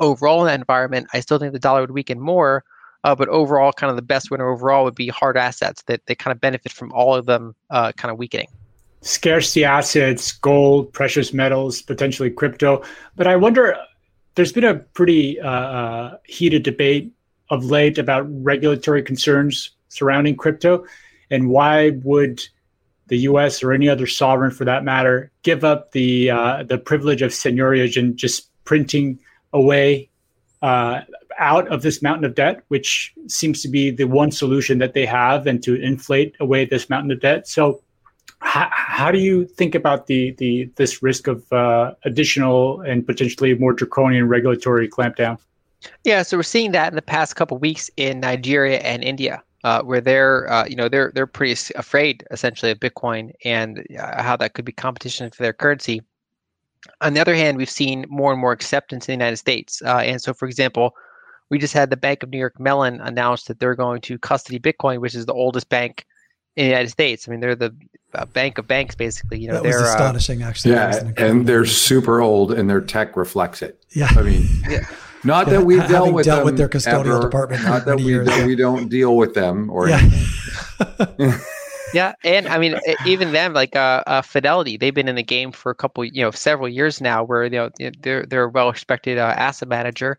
overall in that environment, I still think the dollar would weaken more. Uh, but overall, kind of the best winner overall would be hard assets that they kind of benefit from all of them uh, kind of weakening scarcity assets, gold, precious metals, potentially crypto. But I wonder, there's been a pretty uh, uh, heated debate of late about regulatory concerns surrounding crypto, and why would the U.S. or any other sovereign, for that matter, give up the uh, the privilege of seigniorage and just printing away uh, out of this mountain of debt, which seems to be the one solution that they have, and to inflate away this mountain of debt. So how, how do you think about the, the this risk of uh, additional and potentially more draconian regulatory clampdown? Yeah, so we're seeing that in the past couple weeks in Nigeria and India, uh, where they're uh, you know they're they're pretty afraid essentially of Bitcoin and uh, how that could be competition for their currency. On the other hand, we've seen more and more acceptance in the United States, uh, and so for example, we just had the Bank of New York Mellon announce that they're going to custody Bitcoin, which is the oldest bank in the United States. I mean, they're the uh, bank of banks, basically. You know, that they're uh, astonishing, uh, actually. Yeah, and they're super old, and their tech reflects it. Yeah, I mean, yeah. not yeah, that we dealt with dealt them with their custodial ever, department. Not that we years. don't, we don't deal with them or yeah. yeah, and I mean, even them, like uh, uh, Fidelity, they've been in the game for a couple, you know, several years now. Where you know they're they're a well-respected uh, asset manager,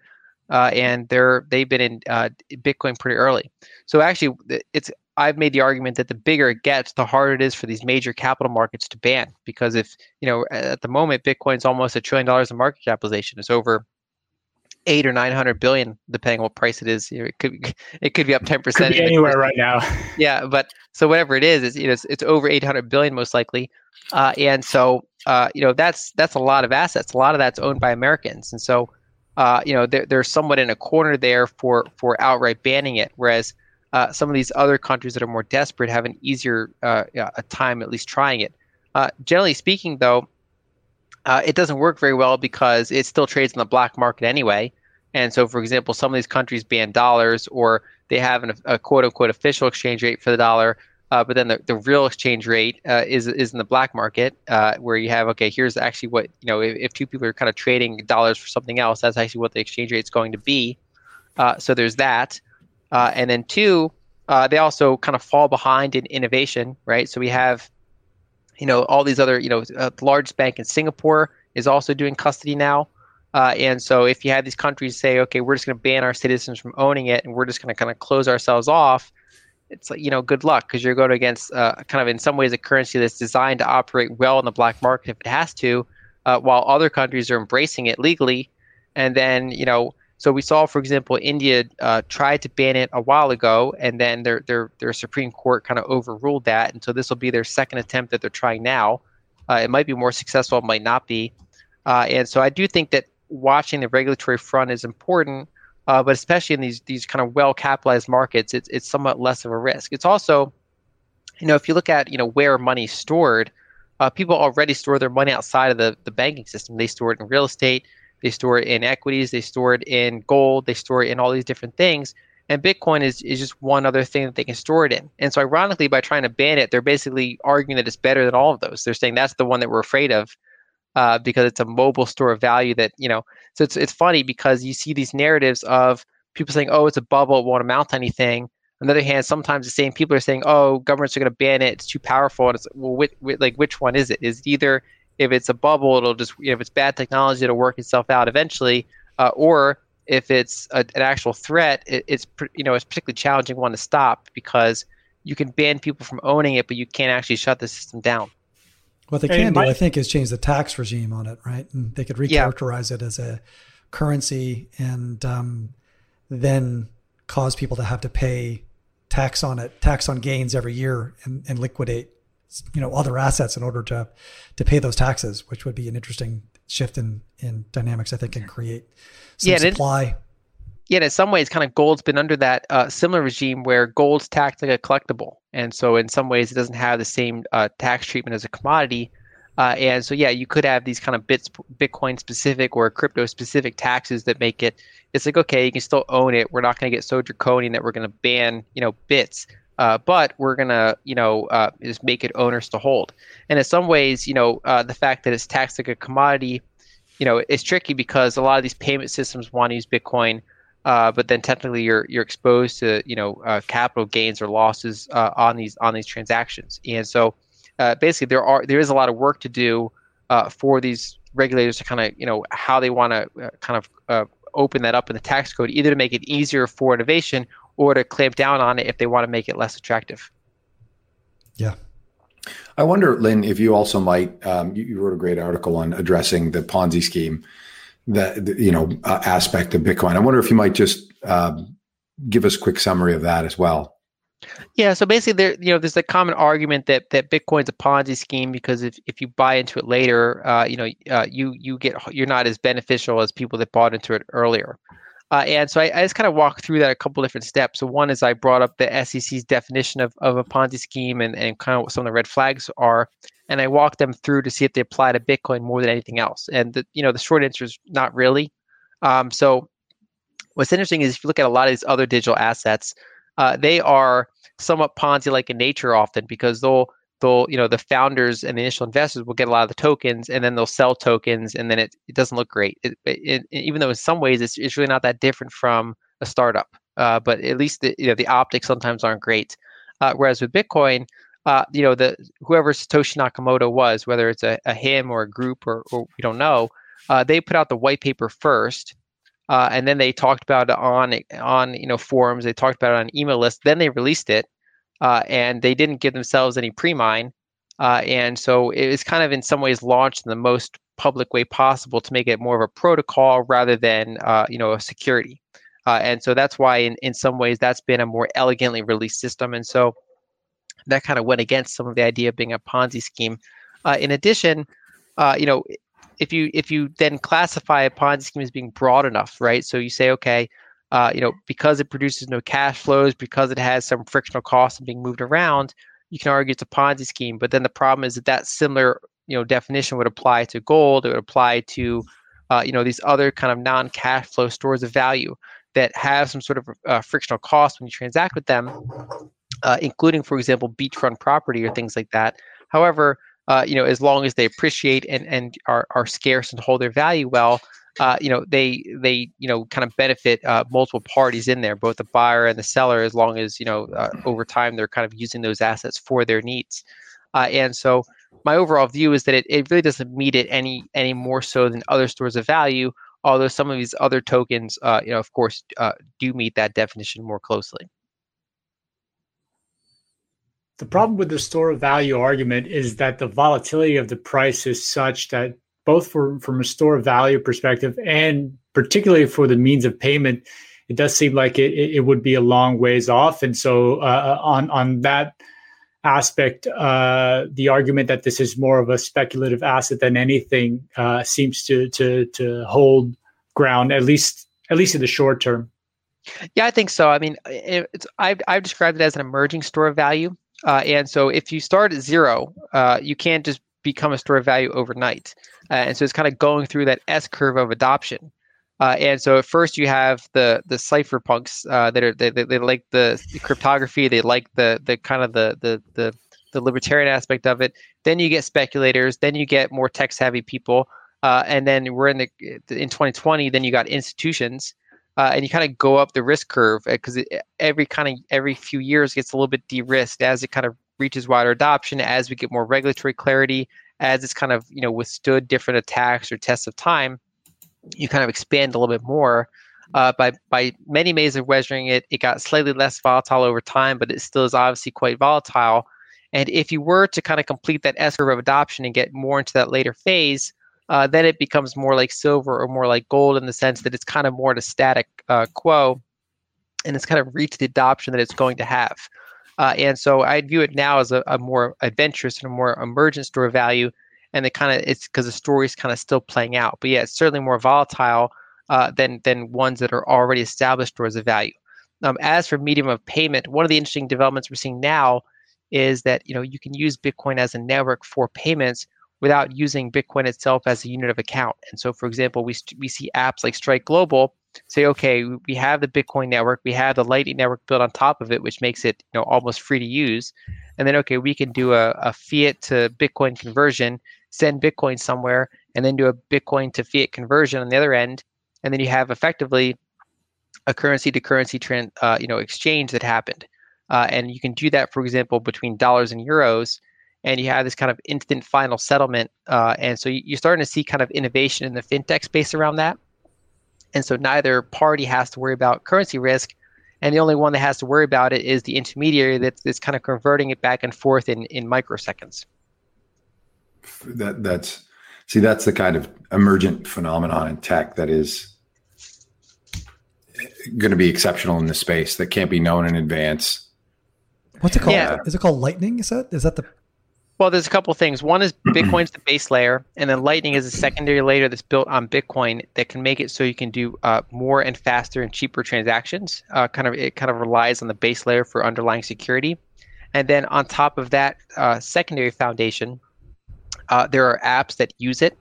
uh, and they're they've been in uh, Bitcoin pretty early. So actually, it's I've made the argument that the bigger it gets, the harder it is for these major capital markets to ban. Because if you know, at the moment, Bitcoin's almost a trillion dollars in market capitalization. It's over eight or nine hundred billion, depending on what price it is. it could it could be up ten percent anywhere right now. yeah, but so whatever it is, it's you know, it's, it's over eight hundred billion most likely, uh, and so uh, you know that's that's a lot of assets. A lot of that's owned by Americans, and so uh, you know they're they're somewhat in a corner there for for outright banning it, whereas uh, some of these other countries that are more desperate have an easier uh, a time at least trying it. Uh, generally speaking, though, uh, it doesn't work very well because it still trades in the black market anyway. And so, for example, some of these countries ban dollars or they have an, a quote unquote official exchange rate for the dollar, uh, but then the, the real exchange rate uh, is is in the black market uh, where you have okay, here's actually what you know if, if, two people are kind of trading dollars for something else, that's actually what the exchange rate is going to be. Uh, so there's that, uh, and then two, uh, they also kind of fall behind in innovation, right? So we have, you know, all these other you know, the largest bank in Singapore is also doing custody now. Uh, and so if you have these countries say, okay, we're just going to ban our citizens from owning it and we're just going to kind of close ourselves off, it's like, you know, good luck because you're going against uh, kind of in some ways a currency that's designed to operate well in the black market if it has to, uh, while other countries are embracing it legally. And then, you know, so we saw, for example, India uh, tried to ban it a while ago, and then their their their Supreme Court kind of overruled that, and so this will be their second attempt that they're trying now. Uh, it might be more successful, it might not be, uh, and so I do think that watching the regulatory front is important, uh, but especially in these these kind of well capitalized markets, it's it's somewhat less of a risk. It's also, you know, if you look at you know where money's stored, uh, people already store their money outside of the the banking system. They store it in real estate, they store it in equities, they store it in gold, they store it in all these different things. And Bitcoin is, is just one other thing that they can store it in. And so, ironically, by trying to ban it, they're basically arguing that it's better than all of those. They're saying that's the one that we're afraid of uh, because it's a mobile store of value that you know. So it's it's funny because you see these narratives of people saying, "Oh, it's a bubble; it won't amount to anything." On the other hand, sometimes the same people are saying, "Oh, governments are going to ban it; it's too powerful." And it's well, like which one is it? Is it either if it's a bubble, it'll just you know, if it's bad technology, it'll work itself out eventually, uh, or if it's a, an actual threat, it, it's you know it's particularly challenging one to stop because you can ban people from owning it, but you can't actually shut the system down. What they can do, I think, is change the tax regime on it, right? And they could recharacterize yeah. it as a currency and um, then cause people to have to pay tax on it, tax on gains every year, and, and liquidate, you know, other assets in order to to pay those taxes, which would be an interesting shift in in dynamics. I think, and create some yeah, supply yeah, in some ways, kind of gold's been under that uh, similar regime where gold's taxed like a collectible, and so in some ways it doesn't have the same uh, tax treatment as a commodity. Uh, and so, yeah, you could have these kind of bits, Bitcoin specific or crypto specific taxes that make it. It's like okay, you can still own it. We're not going to get so draconian that we're going to ban, you know, bits. Uh, but we're gonna, you know, uh, just make it owners to hold. And in some ways, you know, uh, the fact that it's taxed like a commodity, you know, is tricky because a lot of these payment systems want to use Bitcoin uh, but then technically you're you're exposed to you know uh, capital gains or losses uh, on these on these transactions, and so basically there are there is a lot of work to do for these regulators to kind of you know how they want to kind of open that up in the tax code, either to make it easier for innovation or to clamp down on it if they want to make it less attractive. Yeah. I wonder, Lyn, if you also might. Um, you, you, wrote a great article on addressing the Ponzi scheme that you know uh, aspect of Bitcoin. I wonder if you might just um, give us a quick summary of that as well. Yeah, so basically, there you know, there's a common argument that that Bitcoin's a Ponzi scheme because if, if you buy into it later, uh, you know, uh, you you get you're not as beneficial as people that bought into it earlier. Uh, and so I, I, just kind of walked through that a couple different steps. So one is I brought up the SEC's definition of, of a Ponzi scheme and, and kind of what some of the red flags are and I walk them through to see if they apply to Bitcoin more than anything else. And the, you know, the short answer is not really. Um, so what's interesting is if you look at a lot of these other digital assets, uh, they are somewhat Ponzi-like in nature often because they'll they'll you know the founders and the initial investors will get a lot of the tokens and then they'll sell tokens and then it, it doesn't look great. It, it, even though in some ways it's, it's really not that different from a startup, uh, but at least the, you know the optics sometimes aren't great. Uh, whereas with Bitcoin, uh, you know, the whoever Satoshi Nakamoto was, whether it's a, a him or a group or, or we don't know, uh, they put out the white paper first, uh, and then they talked about it on on you know forums. They talked about it on email lists. Then they released it, uh, and they didn't give themselves any pre-mine, uh, and so it was kind of in some ways launched in the most public way possible to make it more of a protocol rather than uh, you know a security. and so that's why in, in some ways that's been a more elegantly released system. And so that kind of went against some of the idea of being a Ponzi scheme. Uh, in addition, uh, you know, if you if you then classify a Ponzi scheme as being broad enough, right? So you say, okay, uh, you know, because it produces no cash flows, because it has some frictional costs of being moved around, you can argue it's a Ponzi scheme. But then the problem is that that similar you know definition would apply to gold. It would apply to uh, you know these other kind of non-cash flow stores of value that have some sort of uh, frictional cost when you transact with them, uh, including, for example, beachfront property or things like that. However, uh, you know, as long as they appreciate and, and are, are scarce and hold their value well, uh, you know, they they you know kind of benefit uh, multiple parties in there, both the buyer and the seller, as long as you know uh, over time they're kind of using those assets for their needs. Uh, and so, my overall view is that it, it really doesn't meet it any any more so than other stores of value. Although some of these other tokens, uh, you know, of course, do meet that definition more closely. The problem with the store of value argument is that the volatility of the price is such that both for, from a store of value perspective and particularly for the means of payment, it does seem like it, it would be a long ways off. And so uh, on on that aspect, uh, the argument that this is more of a speculative asset than anything uh, seems to to to hold ground at least at least in the short term. Yeah, I think so. I mean, it's I've I've described it as an emerging store of value. Uh, and so if you start at zero, uh, you can't just become a store of value overnight. Uh, and so it's kind of going through that S curve of adoption. Uh, and so at first you have the the cypherpunks uh, that are they, they, they like the, cryptography, they like the the kind of the, the the the libertarian aspect of it. Then you get speculators. Then you get more tech savvy people. Uh, and then we're in the in 2020. Then you got institutions uh, and you kind of go up the risk curve because uh, every kind of every few years gets a little bit de-risked as it kind of reaches wider adoption as we get more regulatory clarity as it's kind of you know withstood different attacks or tests of time you kind of expand a little bit more uh, by by many ways of measuring it it got slightly less volatile over time but it still is obviously quite volatile and if you were to kind of complete that S curve of adoption and get more into that later phase uh, then it becomes more like silver or more like gold in the sense that it's kind of more at a static uh, quo and it's kind of reached the adoption that it's going to have. Uh, and so I view it now as a, a, more adventurous and a more emergent store of value. And it kind of it's because the story is kind of still playing out. But yeah, it's certainly more volatile uh, than than ones that are already established stores of value. Um, as for medium of payment, one of the interesting developments we're seeing now is that you know you can use Bitcoin as a network for payments without using Bitcoin itself as a unit of account. And so, for example, we, we see apps like Strike Global say, okay, we have the Bitcoin network, we have the Lightning network built on top of it, which makes it you know almost free to use. And then, okay, we can do a, a fiat to Bitcoin conversion, send Bitcoin somewhere, and then do a Bitcoin to fiat conversion on the other end. And then you have effectively a currency to currency trend, uh, you know, exchange that happened. Uh, and you can do that, for example, between dollars and euros and you have this kind of instant final settlement. Uh, and so you're starting to see kind of innovation in the fintech space around that. And so neither party has to worry about currency risk. And the only one that has to worry about it is the intermediary that's, that's kind of converting it back and forth in, in microseconds. That that's see that's the kind of emergent phenomenon in tech that is going to be exceptional in this space that can't be known in advance. What's it called? Yeah. Is it called Lightning? Is that is that the well, there's a couple things. One is Bitcoin's the base layer, and then Lightning is a secondary layer that's built on Bitcoin that can make it so you can do uh, more and faster and cheaper transactions. Uh, kind of, it kind of relies on the base layer for underlying security, and then on top of that uh, secondary foundation, uh, there are apps that use it.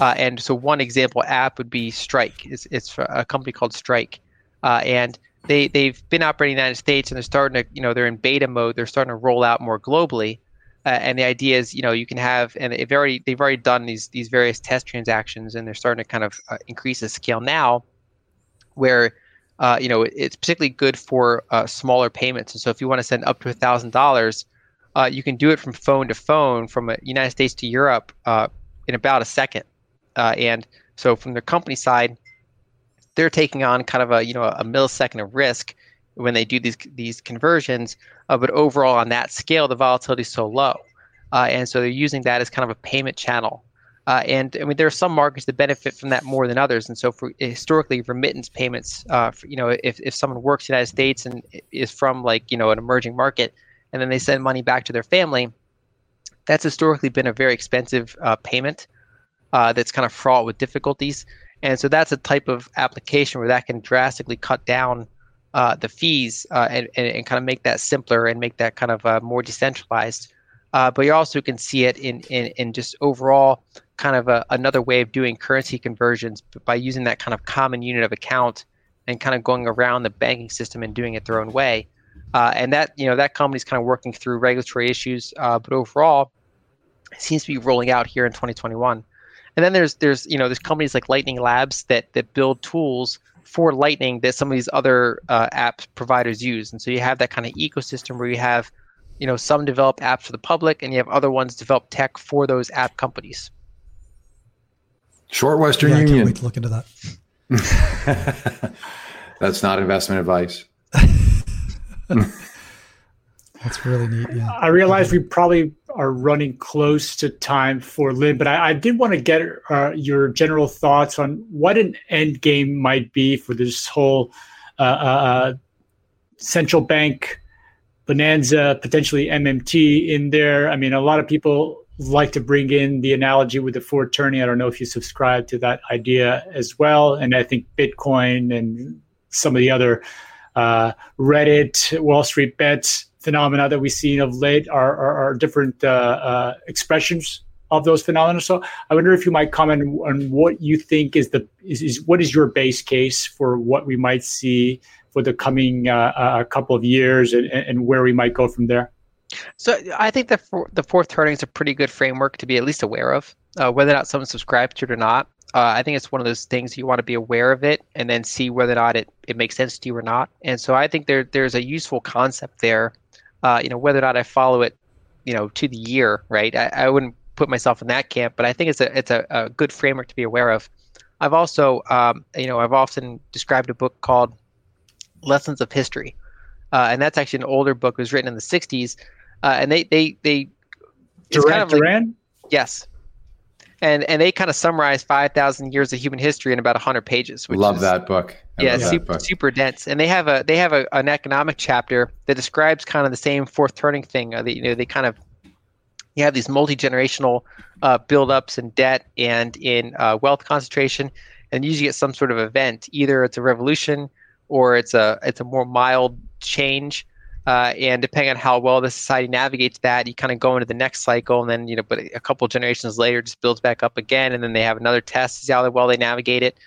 Uh, and so, one example app would be Strike. It's, it's a company called Strike, uh, and they they've been operating in the United States, and they're starting to, you know, they're in beta mode. They're starting to roll out more globally. Uh, and the idea is, you know, you can have, and they've already they've already done these these various test transactions, and they're starting to kind of uh, increase the scale now, where, uh, you know, it's particularly good for uh, smaller payments. And so, if you want to send up to a thousand dollars, uh, you can do it from phone to phone, from the United States to Europe, uh, in about a second. and so, from the company side, they're taking on kind of a you know a millisecond of risk when they do these these conversions. Uh, but overall, on that scale, the volatility is so low, uh, and so they're using that as kind of a payment channel. Uh, and I mean, there are some markets that benefit from that more than others. And so, for historically, remittance payments, uh, for, you know, if, if someone works in the United States and is from like you know an emerging market, and then they send money back to their family, that's historically been a very expensive uh, payment uh, that's kind of fraught with difficulties. And so that's a type of application where that can drastically cut down uh, the fees uh, and, and, and, kind of make that simpler and make that kind of uh, more decentralized. uh, but you also can see it in in, in just overall kind of a, another way of doing currency conversions by using that kind of common unit of account and kind of going around the banking system and doing it their own way. Uh, and that you know that company's kind of working through regulatory issues, uh, but overall, it seems to be rolling out here in 2021. And then there's there's you know there's companies like Lightning Labs that that build tools for Lightning that some of these other uh, app providers use. And so you have that kind of ecosystem where you have you know some develop apps for the public, and you have other ones develop tech for those app companies. Short Western yeah, I Union. can't wait to look into that. That's not investment advice. That's really neat. Yeah. I realize we probably are running close to time for Lyn, but I, I did want to get uh, your general thoughts on what an end game might be for this whole uh, uh, uh central bank bonanza, potentially MMT in there. I mean, a lot of people like to bring in the analogy with the fourth turning. I don't know if you subscribe to that idea as well. And I think Bitcoin and some of the other uh, Reddit, Wall Street bets phenomena that we've seen of late are, are, are different uh, uh, expressions of those phenomena. So I wonder if you might comment on what you think is the is, is what is your base case for what we might see for the coming uh, uh couple of years and, and where we might go from there. So I think the for, the fourth turning is a pretty good framework to be at least aware of, uh, whether or not someone subscribes to it or not. Uh, I think it's one of those things you want to be aware of it and then see whether or not it, it makes sense to you or not. And so I think there there's a useful concept there. Uh, you know, whether or not I follow it, you know, to the year, right? I, I wouldn't put myself in that camp, but I think it's a it's a, a good framework to be aware of. I've also, um, you know, I've often described a book called Lessons of History, uh, and that's actually an older book. It was written in the '60s, uh, and they they they. Durant, kind of like, Durant. Yes, and and they kind of summarize 5000 years of human history in about 100 pages love is, that book. I yeah super book. super dense. And they have a they have a, an economic chapter that describes kind of the same fourth turning thing uh, you know they kind of you have these multi-generational uh, buildups in debt and in uh, wealth concentration and usually get some sort of event. Either it's a revolution or it's a it's a more mild change uh, and depending on how well the society navigates that, you kind of go into the next cycle, and then you know, but a couple generations later, just builds back up again, and then they have another test to see how well they navigate it.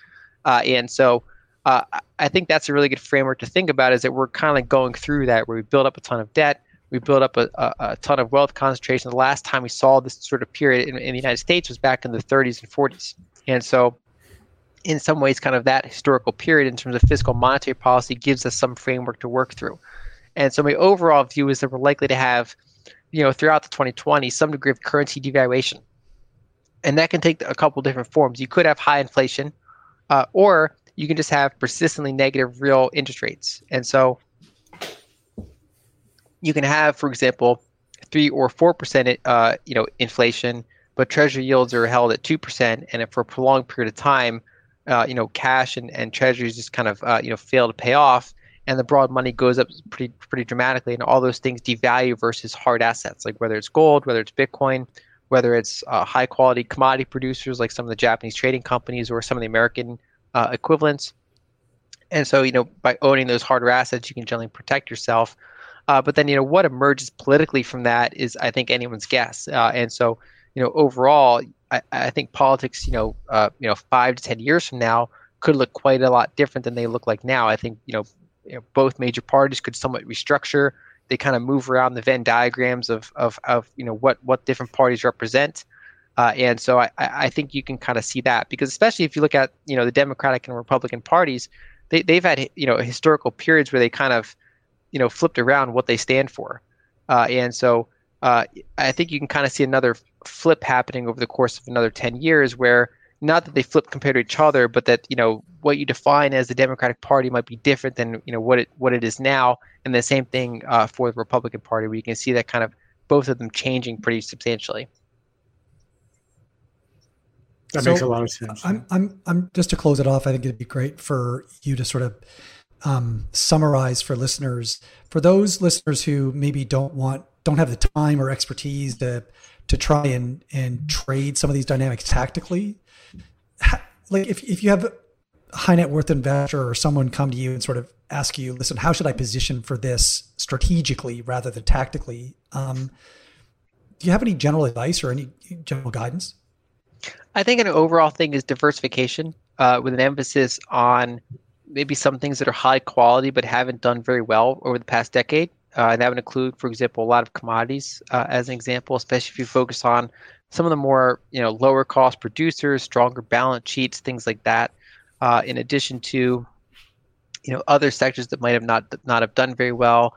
Uh, and so, uh, I think that's a really good framework to think about. Is that we're kind of going through that, where we build up a ton of debt, we build up a, a, a ton of wealth concentration. The last time we saw this sort of period in, in the United States was back in the 30s and 40s, and so in some ways, kind of that historical period in terms of fiscal monetary policy gives us some framework to work through. And so my overall view is that we're likely to have, you know, throughout the 2020s, some degree of currency devaluation. And that can take a couple different forms. You could have high inflation, uh, or you can just have persistently negative real interest rates. And so you can have, for example, three or four percent, uh, you know, inflation, but treasury yields are held at two percent, and if for a prolonged period of time, uh, you know, cash and, and treasuries just kind of, uh, you know, fail to pay off, and the broad money goes up pretty pretty dramatically, and all those things devalue versus hard assets, like whether it's gold, whether it's Bitcoin, whether it's uh, high quality commodity producers like some of the Japanese trading companies or some of the American uh, equivalents. And so, you know, by owning those harder assets, you can generally protect yourself. Uh, but then, you know, what emerges politically from that is, I think, anyone's guess. Uh, and so, you know, overall, I, I think politics, you know, uh, you know, five to ten years from now could look quite a lot different than they look like now. I think, you know, you know, both major parties could somewhat restructure. They kind of move around the Venn diagrams of of, of you know what what different parties represent. Uh, and so I, I think you can kind of see that because especially if you look at you know the Democratic and Republican parties, they they've had you know historical periods where they kind of you know flipped around what they stand for, uh, and so uh, I think you can kind of see another flip happening over the course of another ten years where not that they flip compared to each other, but that you know what you define as the Democratic Party might be different than you know what it what it is now, and the same thing uh, for the Republican Party, where you can see that kind of both of them changing pretty substantially. That so makes a lot of sense. I'm, I'm, I'm just to close it off. I think it'd be great for you to sort of um, summarize for listeners, for those listeners who maybe don't want, don't have the time or expertise to to try and and trade some of these dynamics tactically like if, if you have a high net worth investor or someone come to you and sort of ask you, listen, how should I position for this strategically rather than tactically? Um, do you have any general advice or any general guidance? I think an overall thing is diversification uh, with an emphasis on maybe some things that are high quality but haven't done very well over the past decade. Uh, and that would include, for example, a lot of commodities uh, as an example, especially if you focus on some of the more you know lower cost producers, stronger balance sheets, things like that. Uh, in addition to you know other sectors that might have not not have done very well.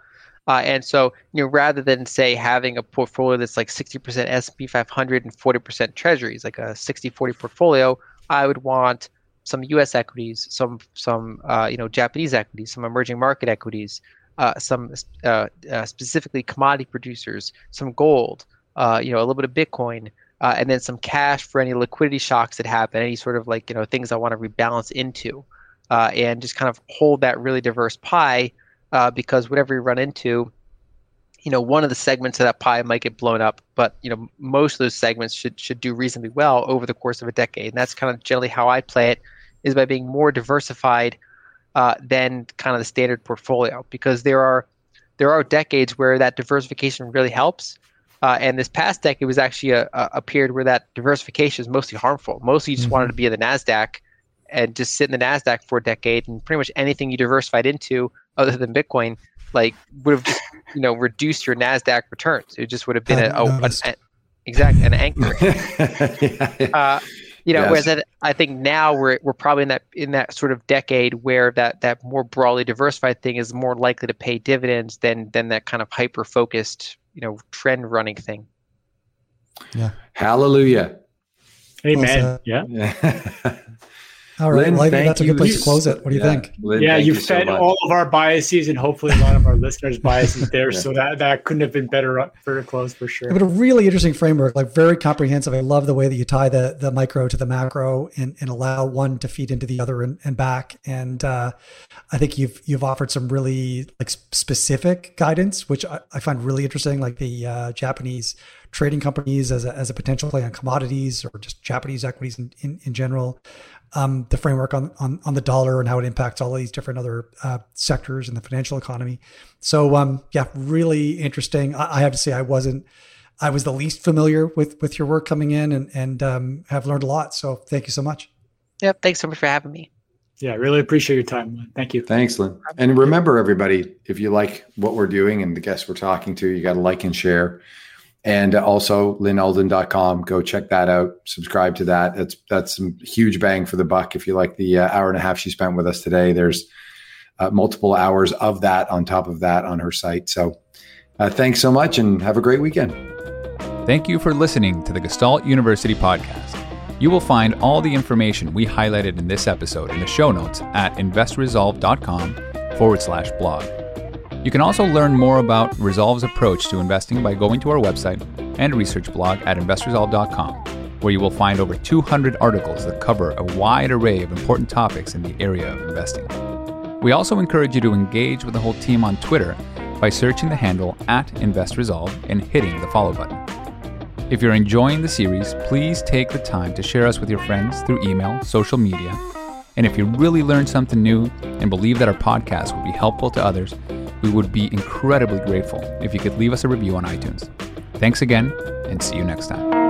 Uh, and so, you know, rather than say having a portfolio that's like 60% S&P 500 and 40% Treasuries, like a 60-40 portfolio, I would want some U.S. equities, some some uh, you know Japanese equities, some emerging market equities, uh, some uh, uh, specifically commodity producers, some gold, uh, you know, a little bit of Bitcoin, uh, and then some cash for any liquidity shocks that happen, any sort of like you know things I want to rebalance into, and just kind of hold that really diverse pie because whatever you run into, you know, one of the segments of that pie might get blown up, but you know, most of those segments should should do reasonably well over the course of a decade, and that's kind of generally how I play it, is by being more diversified uh, than kind of the standard portfolio because there are there are decades where that diversification really helps. Uh, and this past decade was actually a, a period where that diversification is mostly harmful. Mostly you just mm-hmm. wanted to be in the NASDAQ and just sit in the NASDAQ for a decade. And pretty much anything you diversified into other than Bitcoin, like would have just, you know, reduced your NASDAQ returns. It just would have been a, a, an, an, exactly an anchor. yeah. Uh, you know, yes. whereas I think now we're we're probably in that in that sort of decade where that that more broadly diversified thing is more likely to pay dividends than than that kind of hyper focused, you know, trend running thing. Yeah. Hallelujah. Amen. yeah. All right. Lyn, well, I think that's a good place to close it. What do you yeah. think? Lyn, yeah, you fed so all of our biases and hopefully a lot of our listeners' biases there. yeah. So that, that couldn't have been better very close for sure. But a really interesting framework, like very comprehensive. I love the way that you tie the the micro to the macro and, and allow one to feed into the other and, and back. And uh, I think you've you've offered some really like specific guidance, which I, I find really interesting, like the uh, Japanese trading companies as a, as a potential play on commodities or just Japanese equities in, in, in general um, the framework on, on, on the dollar and how it impacts all these different other uh, sectors in the financial economy. So um, yeah, really interesting. I, I, have to say, I wasn't. I was the least familiar with with your work coming in, and and um, have learned a lot. So thank you so much. Yep, thanks so much for having me. Yeah, really appreciate your time. Thank you. Thanks, Lyn. And remember, everybody, if you like what we're doing and the guests we're talking to, you got to like and share and also lynalden.com. Go check that out. Subscribe to that. That's that's some huge bang for the buck. If you like the uh, hour and a half she spent with us today, there's uh, multiple hours of that on top of that on her site. So uh, thanks so much and have a great weekend. Thank you for listening to the Gestalt University podcast. You will find all the information we highlighted in this episode in the show notes at investresolve.com forward slash blog. You can also learn more about Resolve's approach to investing by going to our website and research blog at investresolve.com, where you will find over 200 articles that cover a wide array of important topics in the area of investing. We also encourage you to engage with the whole team on Twitter by searching the handle at InvestResolve and hitting the follow button. If you're enjoying the series, please take the time to share us with your friends through email, social media, and if you really learned something new and believe that our podcast will be helpful to others, we would be incredibly grateful if you could leave us a review on iTunes. Thanks again, and see you next time.